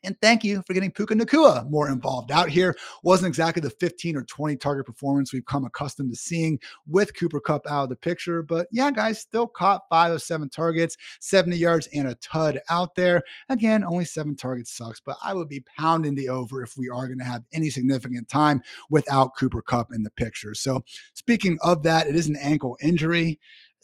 And thank you for getting Puka Nacua more involved out here. Wasn't exactly the 15 or 20 target performance we've come accustomed to seeing with Cooper Kupp out of the picture. But yeah, guys, still caught five of seven targets, 70 yards, and a tud out there. Again, only seven targets sucks, but I would be pounding the over if we are going to have any significant time without Cooper Kupp in the picture. So speaking of that, it is an ankle injury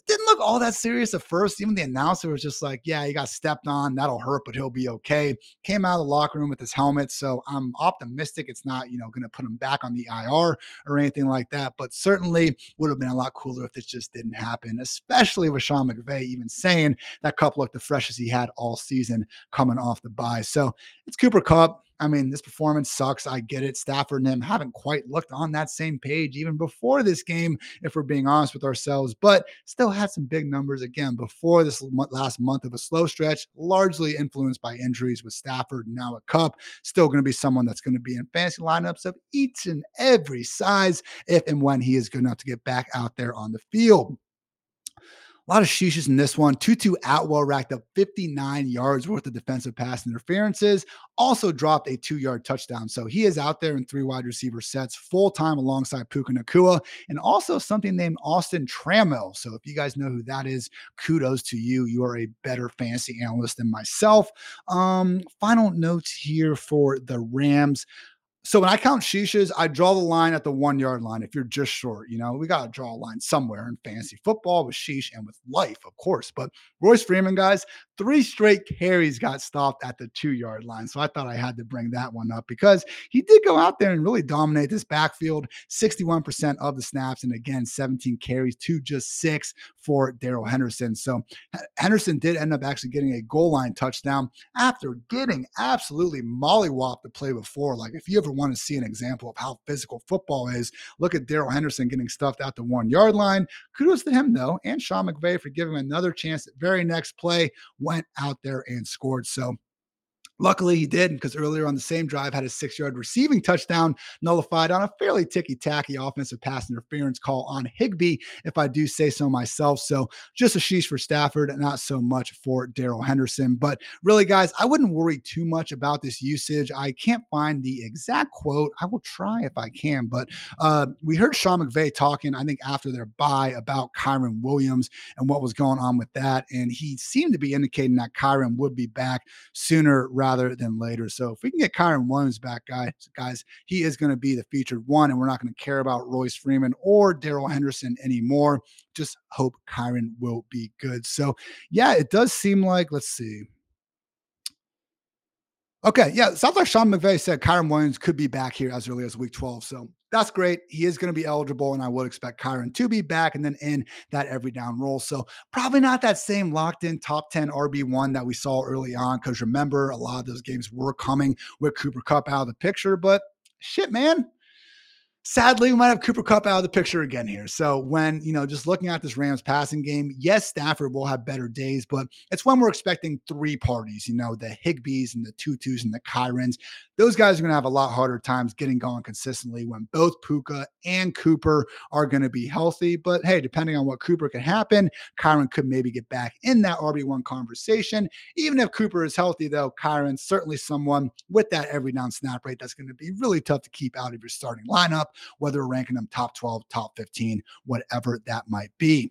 didn't look all that serious at first. Even the announcer was just like, yeah, he got stepped on. That'll hurt, but he'll be okay. Came out of the locker room with his helmet. So I'm optimistic it's not, you know, going to put him back on the IR or anything like that. But certainly would have been a lot cooler if this just didn't happen, especially with Sean McVay even saying that Kupp looked the freshest he had all season coming off the bye. So it's Cooper Kupp. I mean, this performance sucks. I get it. Stafford and him haven't quite looked on that same page even before this game, if we're being honest with ourselves, but still had some big numbers again before this last month of a slow stretch, largely influenced by injuries with Stafford now a Kupp. Still going to be someone that's going to be in fantasy lineups of each and every size if and when he is good enough to get back out there on the field. A lot of sheeshes in this one. Tutu Atwell racked up 59 yards worth of defensive pass interferences, also dropped a two yard touchdown. So he is out there in three wide receiver sets full time alongside Puka Nacua and also something named Austin Trammell. So if you guys know who that is, kudos to you. You are a better fantasy analyst than myself. Um, final notes here for the Rams. So when I count shishas, I draw the line at the one yard line. If you're just short, you know, we got to draw a line somewhere in fantasy football with sheesh and with life, of course. But Royce Freeman, guys, three straight carries got stopped at the two yard line. So I thought I had to bring that one up because he did go out there and really dominate this backfield 61% of the snaps. And again, 17 carries to just six for Darrell Henderson. So Henderson did end up actually getting a goal line touchdown after getting absolutely mollywopped the play before. Like if you ever want to see an example of how physical football is, look at Darrell Henderson getting stuffed at the one yard line. Kudos to him, though, and Sean McVay for giving him another chance. The very next play went out there and scored. So Luckily, he did because earlier on the same drive had a six yard receiving touchdown nullified on a fairly ticky tacky offensive pass interference call on Higbee, if I do say so myself. So just a sheesh for Stafford, not so much for Darrell Henderson. But really, guys, I wouldn't worry too much about this usage. I can't find the exact quote. I will try if I can. But uh, we heard Sean McVay talking, I think, after their bye about Kyren Williams and what was going on with that. And he seemed to be indicating that Kyren would be back sooner rather rather than later. So if we can get Kyren Williams back, guys, guys, he is going to be the featured one, and we're not going to care about Royce Freeman or Darrell Henderson anymore. Just hope Kyren will be good. So yeah, it does seem like. Let's see. Okay, yeah, sounds like Sean McVay said Kyren Williams could be back here as early as week 12. So that's great. He is going to be eligible, and I would expect Kyren to be back and then in that every down role. So probably not that same locked in top 10 RB1 that we saw early on. Because remember, a lot of those games were coming with Cooper Kupp out of the picture. But shit, man, Sadly, we might have Cooper Kupp out of the picture again here. So when, you know, just looking at this Rams passing game, yes, Stafford will have better days, but it's when we're expecting three parties, you know, the Higbees and the Tutus and the Kyrens. Those guys are going to have a lot harder times getting going consistently when both Puka and Cooper are going to be healthy. But hey, depending on what Cooper can happen, Kyren could maybe get back in that RB1 conversation. Even if Cooper is healthy, though, Kyren's certainly someone with that every down snap rate that's going to be really tough to keep out of your starting lineup whether ranking them top 12, top 15, whatever that might be.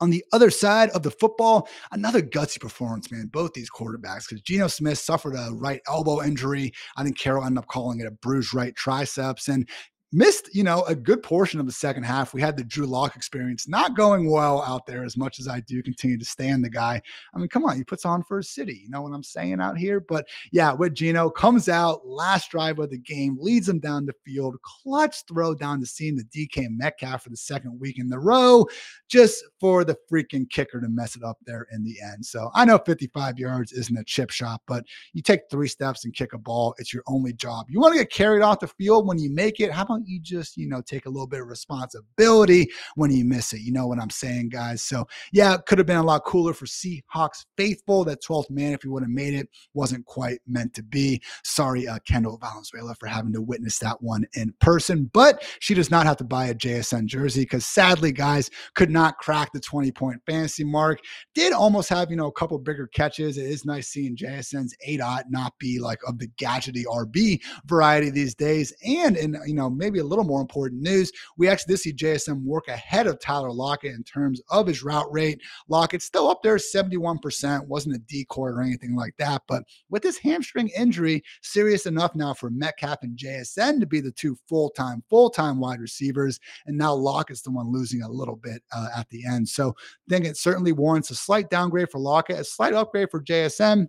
On the other side of the football, another gutsy performance, man. Both these quarterbacks, because Geno Smith suffered a right elbow injury. I think Carroll ended up calling it a bruised right triceps. And missed, you know, a good portion of the second half. We had the Drew Lock experience not going well out there as much as I do continue to stand the guy. I mean, come on, he puts on for a city. You know what I'm saying out here? But yeah, with Geno comes out last drive of the game, leads him down the field, clutch throw down the seam the DK Metcalf for the second week in the row, just for the freaking kicker to mess it up there in the end. So I know 55 yards isn't a chip shot, but you take three steps and kick a ball. It's your only job. You want to get carried off the field when you make it. How about you just, you know, take a little bit of responsibility when you miss it? You know what I'm saying, guys? So, yeah, it could have been a lot cooler for Seahawks faithful. That 12th man, if he would have made it, wasn't quite meant to be. Sorry, uh, Kendall Valenzuela, for having to witness that one in person, but she does not have to buy a JSN jersey because sadly, guys, could not crack the 20 point fantasy mark. Did almost have, you know, a couple bigger catches. It is nice seeing JSN's A dot not be like of the gadgety RB variety these days. And, in, you know, maybe a little more important news, we actually did see JSN work ahead of Tyler Lockett in terms of his route rate. Lockett still up there, 71%, wasn't a decoy or anything like that. But with this hamstring injury, serious enough now for Metcalf and JSN to be the two full time, full time wide receivers. And now Lockett's the one losing a little bit uh, at the end. So I think it certainly warrants a slight downgrade for Lockett, a slight upgrade for JSN.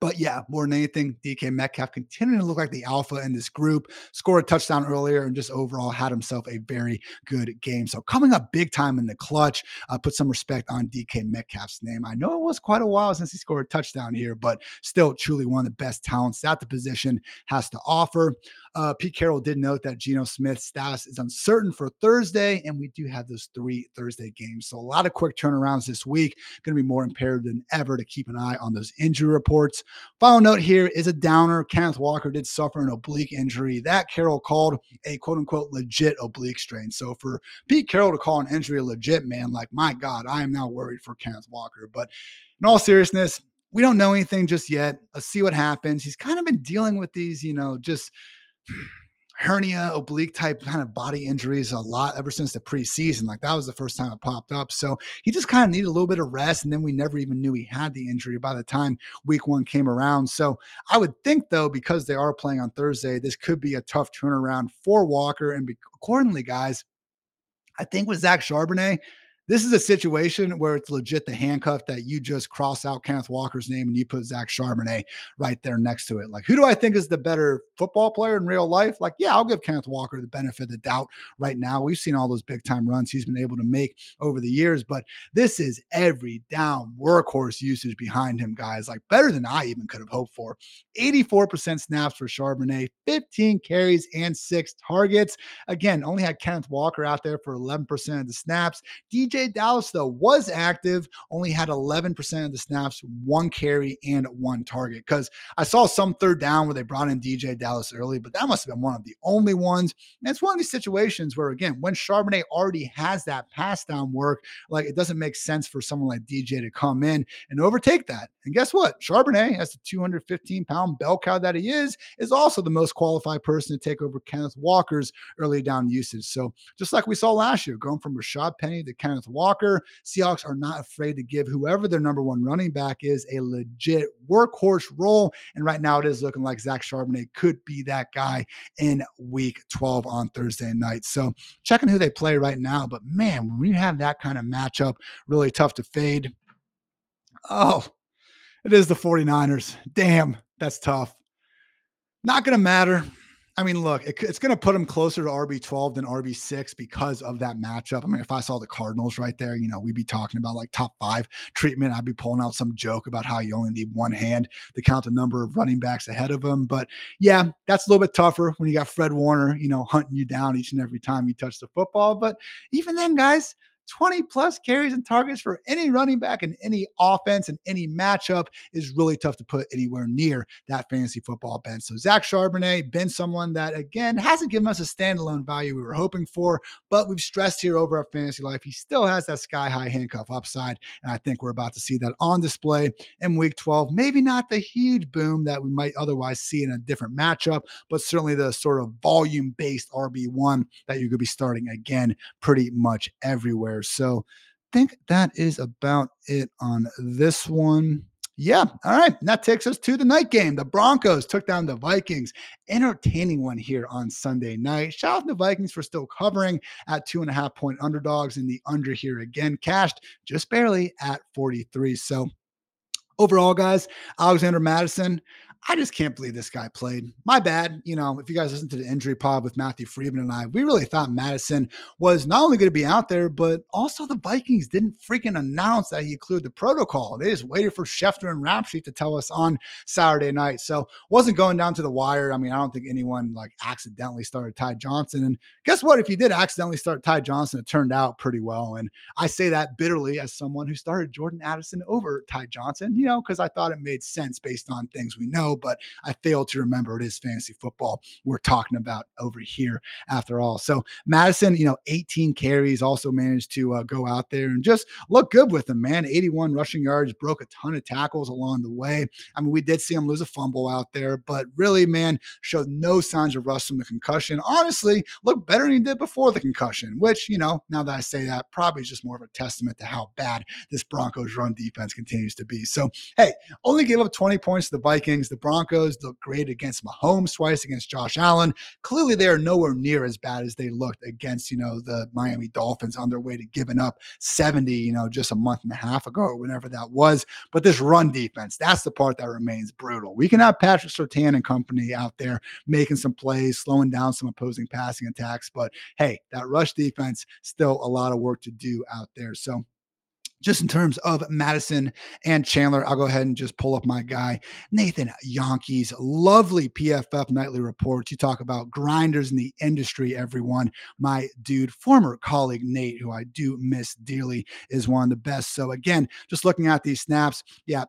But yeah, more than anything, DK Metcalf continuing to look like the alpha in this group. Scored a touchdown earlier and just overall had himself a very good game. So coming up big time in the clutch, uh, put some respect on DK Metcalf's name. I know it was quite a while since he scored a touchdown here, but still truly one of the best talents that the position has to offer. Uh, Pete Carroll did note that Geno Smith's status is uncertain for Thursday, and we do have those three Thursday games. So a lot of quick turnarounds this week. Going to be more imperative than ever to keep an eye on those injury reports. Final note here is a downer. Kenneth Walker did suffer an oblique injury that Carroll called a quote unquote legit oblique strain. So for Pete Carroll to call an injury a legit man, like my God, I am now worried for Kenneth Walker. But in all seriousness, we don't know anything just yet. Let's see what happens. He's kind of been dealing with these, you know, just hernia, oblique type kind of body injuries a lot ever since the preseason. Like that was the first time it popped up. So he just kind of needed a little bit of rest. And then we never even knew he had the injury by the time week one came around. So I would think, though, because they are playing on Thursday, this could be a tough turnaround for Walker. And accordingly, guys, I think with Zach Charbonnet, this is a situation where it's legit the handcuff that you just cross out Kenneth Walker's name and you put Zach Charbonnet right there next to it. Like, who do I think is the better football player in real life? Like, yeah, I'll give Kenneth Walker the benefit of the doubt right now. We've seen all those big time runs he's been able to make over the years, but this is every down workhorse usage behind him, guys. Like, better than I even could have hoped for. 84% snaps for Charbonnet, 15 carries and six targets. Again, only had Kenneth Walker out there for 11% of the snaps. DJ Dallas, though, was active, only had 11% of the snaps, one carry, and one target. Because I saw some third down where they brought in DJ Dallas early, but that must have been one of the only ones. And it's one of these situations where, again, when Charbonnet already has that pass down work, like it doesn't make sense for someone like DJ to come in and overtake that. And guess what? Charbonnet, as the 215 pound bell cow that he is, is also the most qualified person to take over Kenneth Walker's early down usage. So just like we saw last year, going from Rashaad Penny to Kenneth Walker. Seahawks are not afraid to give whoever their number one running back is a legit workhorse role. And right now it is looking like Zach Charbonnet could be that guy in week 12 on Thursday night. So checking who they play right now. But man, when you have that kind of matchup, really tough to fade. Oh, it is the 49ers. Damn, that's tough. Not going to matter. I mean, look, it, it's going to put them closer to RB12 than RB6 because of that matchup. I mean, if I saw the Cardinals right there, you know, we'd be talking about like top five treatment. I'd be pulling out some joke about how you only need one hand to count the number of running backs ahead of them. But yeah, that's a little bit tougher when you got Fred Warner, you know, hunting you down each and every time you touch the football. But even then, guys, 20 plus carries and targets for any running back in any offense and any matchup is really tough to put anywhere near that fantasy football bench. So Zach Charbonnet been someone that again hasn't given us a standalone value we were hoping for, but we've stressed here over our fantasy life. He still has that sky high handcuff upside, and I think we're about to see that on display in Week 12. Maybe not the huge boom that we might otherwise see in a different matchup, but certainly the sort of volume based RB one that you could be starting again pretty much everywhere there. So I think that is about it on this one. Yeah. All right. And that takes us to the night game. The Broncos took down the Vikings. Entertaining one here on Sunday night. Shout out to the Vikings for still covering at two and a half point underdogs in the under here again, cashed just barely at 43. So overall, guys, Alexander Mattison, I just can't believe this guy played. My bad. You know, if you guys listen to the injury pod with Matthew Freedman and I, we really thought Mattison was not only going to be out there, but also the Vikings didn't freaking announce that he cleared the protocol. They just waited for Schefter and Rapshi to tell us on Saturday night. So wasn't going down to the wire. I mean, I don't think anyone like accidentally started Ty Johnson. And guess what? If you did accidentally start Ty Johnson, it turned out pretty well. And I say that bitterly as someone who started Jordan Addison over Ty Johnson, you know, because I thought it made sense based on things we know but I fail to remember it is fantasy football we're talking about over here after all. So Mattison, you know, 18 carries, also managed to uh, go out there and just look good with him, man. 81 rushing yards, broke a ton of tackles along the way. I mean, we did see him lose a fumble out there, but really, man, showed no signs of rust from the concussion. Honestly, looked better than he did before the concussion, which, you know, now that I say that, probably is just more of a testament to how bad this Broncos run defense continues to be. So, hey, only gave up 20 points to the Vikings. The Broncos look great against Mahomes twice, against Josh Allen. Clearly, they are nowhere near as bad as they looked against, you know, the Miami Dolphins on their way to giving up 70, you know, just a month and a half ago or whenever that was. But this run defense, that's the part that remains brutal. We can have Patrick Surtain and company out there making some plays, slowing down some opposing passing attacks. But hey, that rush defense, still a lot of work to do out there. So just in terms of Mattison and Chandler, I'll go ahead and just pull up my guy, Nathan Jahnke's lovely PFF nightly reports. You talk about grinders in the industry, everyone. My dude, former colleague Nate, who I do miss dearly, is one of the best. So, again, just looking at these snaps, yeah,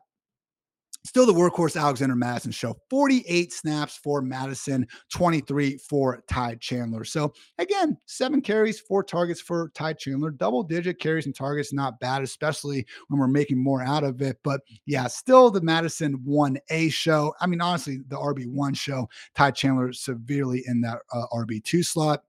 Still, the workhorse Alexander Mattison show 48 snaps for Mattison, 23 for Ty Chandler. So, again, seven carries, four targets for Ty Chandler, double digit carries and targets, not bad, especially when we're making more out of it. But yeah, still the Mattison 1A show. I mean, honestly, the RB1 show, Ty Chandler severely in that uh, RB2 slot.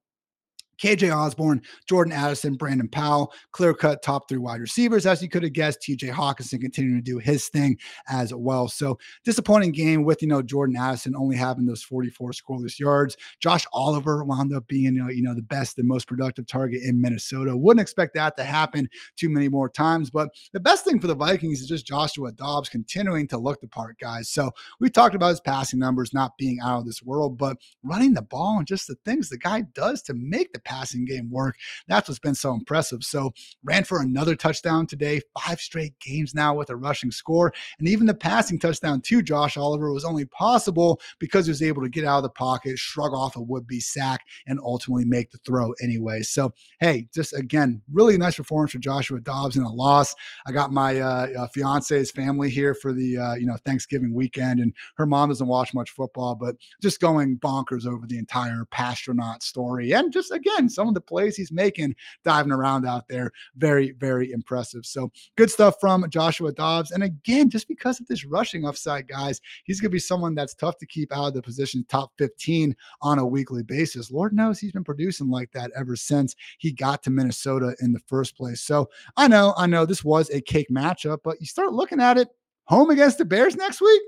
KJ Osborn, Jordan Addison, Brandon Powell, clear cut top three wide receivers, as you could have guessed. TJ Hockenson continuing to do his thing as well. So disappointing game with, you know, Jordan Addison only having those 44 scoreless yards. Josh Oliver wound up being, you know, you know, the best and most productive target in Minnesota. Wouldn't expect that to happen too many more times. But the best thing for the Vikings is just Joshua Dobbs continuing to look the part, guys. So we talked about his passing numbers not being out of this world, but running the ball and just the things the guy does to make the passing game work. That's what's been so impressive. So ran for another touchdown today, five straight games now with a rushing score. And even the passing touchdown to Josh Oliver was only possible because he was able to get out of the pocket, shrug off a would be sack, and ultimately make the throw anyway. So, hey, just again, really nice performance for Joshua Dobbs in a loss. I got my uh, uh, fiance's family here for the uh, you know Thanksgiving weekend, and her mom doesn't watch much football, but just going bonkers over the entire Passtronaut story, and just again again, some of the plays he's making diving around out there, very, very impressive. So good stuff from Joshua Dobbs. And again, just because of this rushing upside, guys, he's going to be someone that's tough to keep out of the position top 15 on a weekly basis. Lord knows he's been producing like that ever since he got to Minnesota in the first place. So I know, I know this was a cake matchup, but you start looking at it home against the Bears next week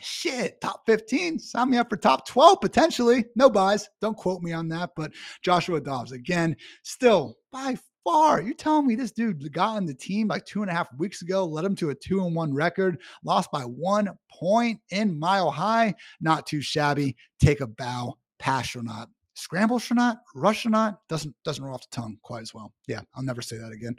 shit, top 15, sign me up for top 12 potentially. No buys. Don't quote me on that. But Joshua Dobbs, again, still by far. You're telling me this dude got on the team like two and a half weeks ago, led him to a two and one record, lost by one point in mile high. Not too shabby. Take a bow, not. Scramble not, rush or not, doesn't doesn't roll off the tongue quite as well. Yeah, I'll never say that again.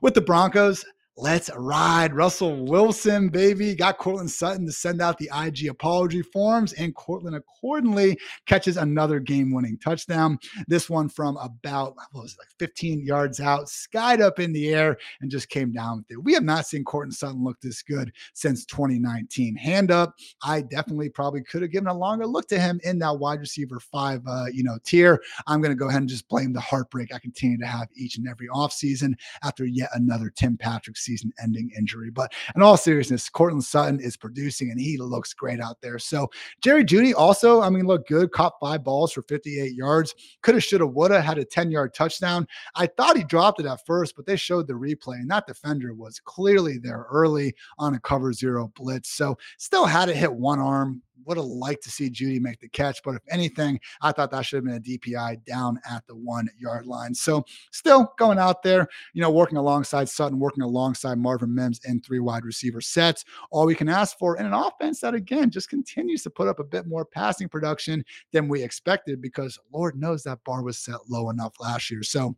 With the Broncos, Let's ride. Russell Wilson, baby. Got Courtland Sutton to send out the IG apology forms, and Courtland accordingly catches another game winning touchdown. This one from about, what was it, like 15 yards out, skied up in the air, and just came down with it. We have not seen Courtland Sutton look this good since 2019. Hand up. I definitely probably could have given a longer look to him in that wide receiver five, uh, you know, tier. I'm going to go ahead and just blame the heartbreak I continue to have each and every offseason after yet another Tim Patrick ending injury. But in all seriousness, Courtland Sutton is producing and he looks great out there. So Jerry Jeudy also, I mean, looked good, caught five balls for 58 yards. Could have, should have, would have had a 10 yard touchdown. I thought he dropped it at first, but they showed the replay and that defender was clearly there early on a cover zero blitz. So still had to hit one arm, would have liked to see Jeudy make the catch, but if anything, I thought that should have been a DPI down at the one yard line. So still going out there, you know, working alongside Sutton, working alongside Marvin Mims in three wide receiver sets. All we can ask for in an offense that again just continues to put up a bit more passing production than we expected because Lord knows that bar was set low enough last year. So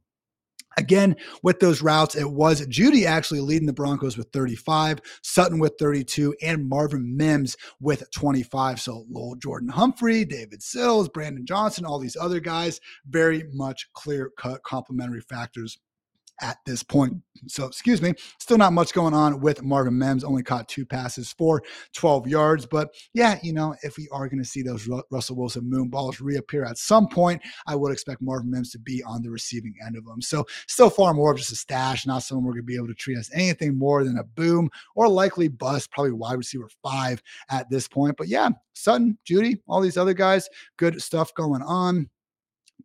Again, with those routes, it was Jeudy actually leading the Broncos with 35, Sutton with 32, and Marvin Mims with 25. So Lil'Jordan Humphrey, David Sills, Brandon Johnson, all these other guys, very much clear cut complementary factors at this point. So, excuse me, still not much going on with Marvin Mims. Only caught two passes for 12 yards. But yeah, you know, if we are going to see those Russell Wilson moon balls reappear at some point, I would expect Marvin Mims to be on the receiving end of them. So, still far more of just a stash, not someone we're going to be able to treat as anything more than a boom or likely bust, probably wide receiver five at this point. But yeah, Sutton, Jeudy, all these other guys, good stuff going on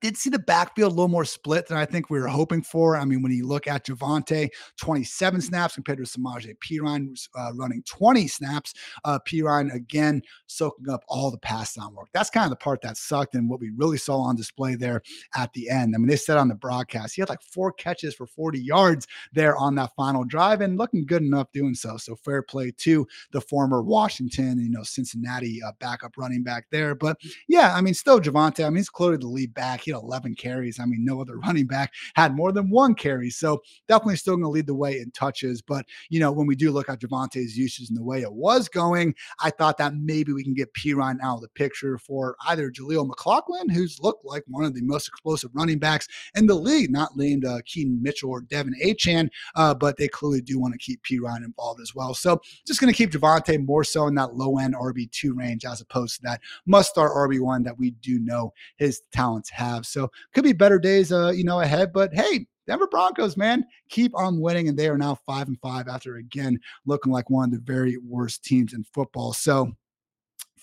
did see the backfield a little more split than I think we were hoping for. I mean, when you look at Javonte, 27 snaps compared to Samaje Perine uh, running 20 snaps. Uh, Perine again soaking up all the pass down work. That's kind of the part that sucked and what we really saw on display there at the end. I mean, they said on the broadcast he had like four catches for 40 yards there on that final drive and looking good enough doing so. So fair play to the former Washington, you know, Cincinnati uh, backup running back there. But yeah, I mean, still Javonte. I mean, he's clearly the lead back. He 11 carries. I mean, no other <laughs> running back had more than one carry. So definitely still going to lead the way in touches. But, you know, when we do look at Javonte's usage and the way it was going, I thought that maybe we can get Perine out of the picture for either Jaleel McLaughlin, who's looked like one of the most explosive running backs in the league, not named uh, Keaton Mitchell or De'Von Achane, uh, but they clearly do want to keep Perine involved as well. So just going to keep Javonte more so in that low end RB2 range as opposed to that must start RB1 that we do know his talents have. So could be better days, uh, you know, ahead. But hey, Denver Broncos, man, keep on winning, and they are now five and five after again looking like one of the very worst teams in football. So,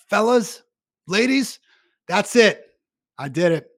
fellas, ladies, that's it. I did it.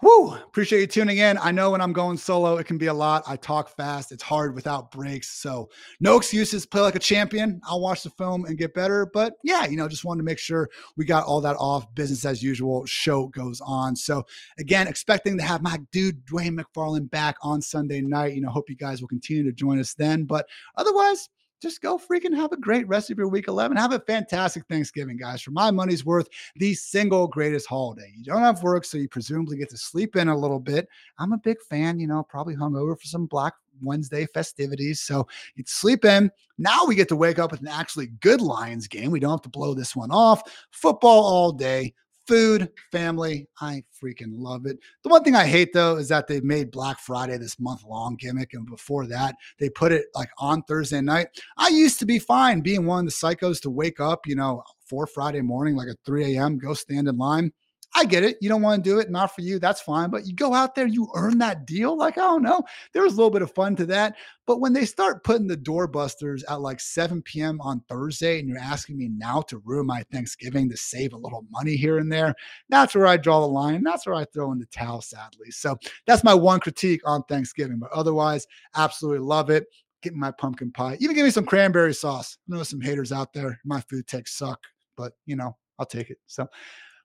Whoo! Appreciate you tuning in. I know when I'm going solo, it can be a lot. I talk fast. It's hard without breaks. So no excuses. Play like a champion. I'll watch the film and get better. But yeah, you know, just wanted to make sure we got all that off. Business as usual. Show goes on. So again, expecting to have my dude Dwain McFarland back on Sunday night. You know, hope you guys will continue to join us then. But otherwise, just go freaking have a great rest of your week 11. Have a fantastic Thanksgiving, guys. For my money's worth, the single greatest holiday. You don't have work, so you presumably get to sleep in a little bit. I'm a big fan, you know, probably hung over for some Black Wednesday festivities. So you'd sleep in. Now we get to wake up with an actually good Lions game. We don't have to blow this one off. Football all day food, family. I freaking love it. The one thing I hate though is that they've made Black Friday this month long gimmick. And before that, they put it like on Thursday night. I used to be fine being one of the psychos to wake up, you know, for Friday morning, like at 3 a.m., go stand in line. I get it. You don't want to do it. Not for you. That's fine. But you go out there, you earn that deal. Like, I don't know. There was a little bit of fun to that. But when they start putting the doorbusters at like 7 p.m. on Thursday and you're asking me now to ruin my Thanksgiving to save a little money here and there, that's where I draw the line. That's where I throw in the towel, sadly. So that's my one critique on Thanksgiving. But otherwise, absolutely love it. Get my pumpkin pie. Even give me some cranberry sauce. I know some haters out there. My food takes suck, but you know, I'll take it. So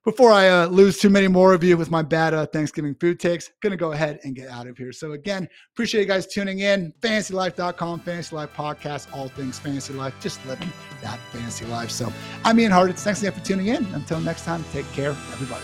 before I uh, lose too many more of you with my bad uh, Thanksgiving food takes, gonna go ahead and get out of here. So again, appreciate you guys tuning in. FantasyLife.com, Fantasy Life Podcast, all things fantasy life, just living that fantasy life. So I'm Ian Hartitz. Thanks again for tuning in. Until next time, take care, everybody.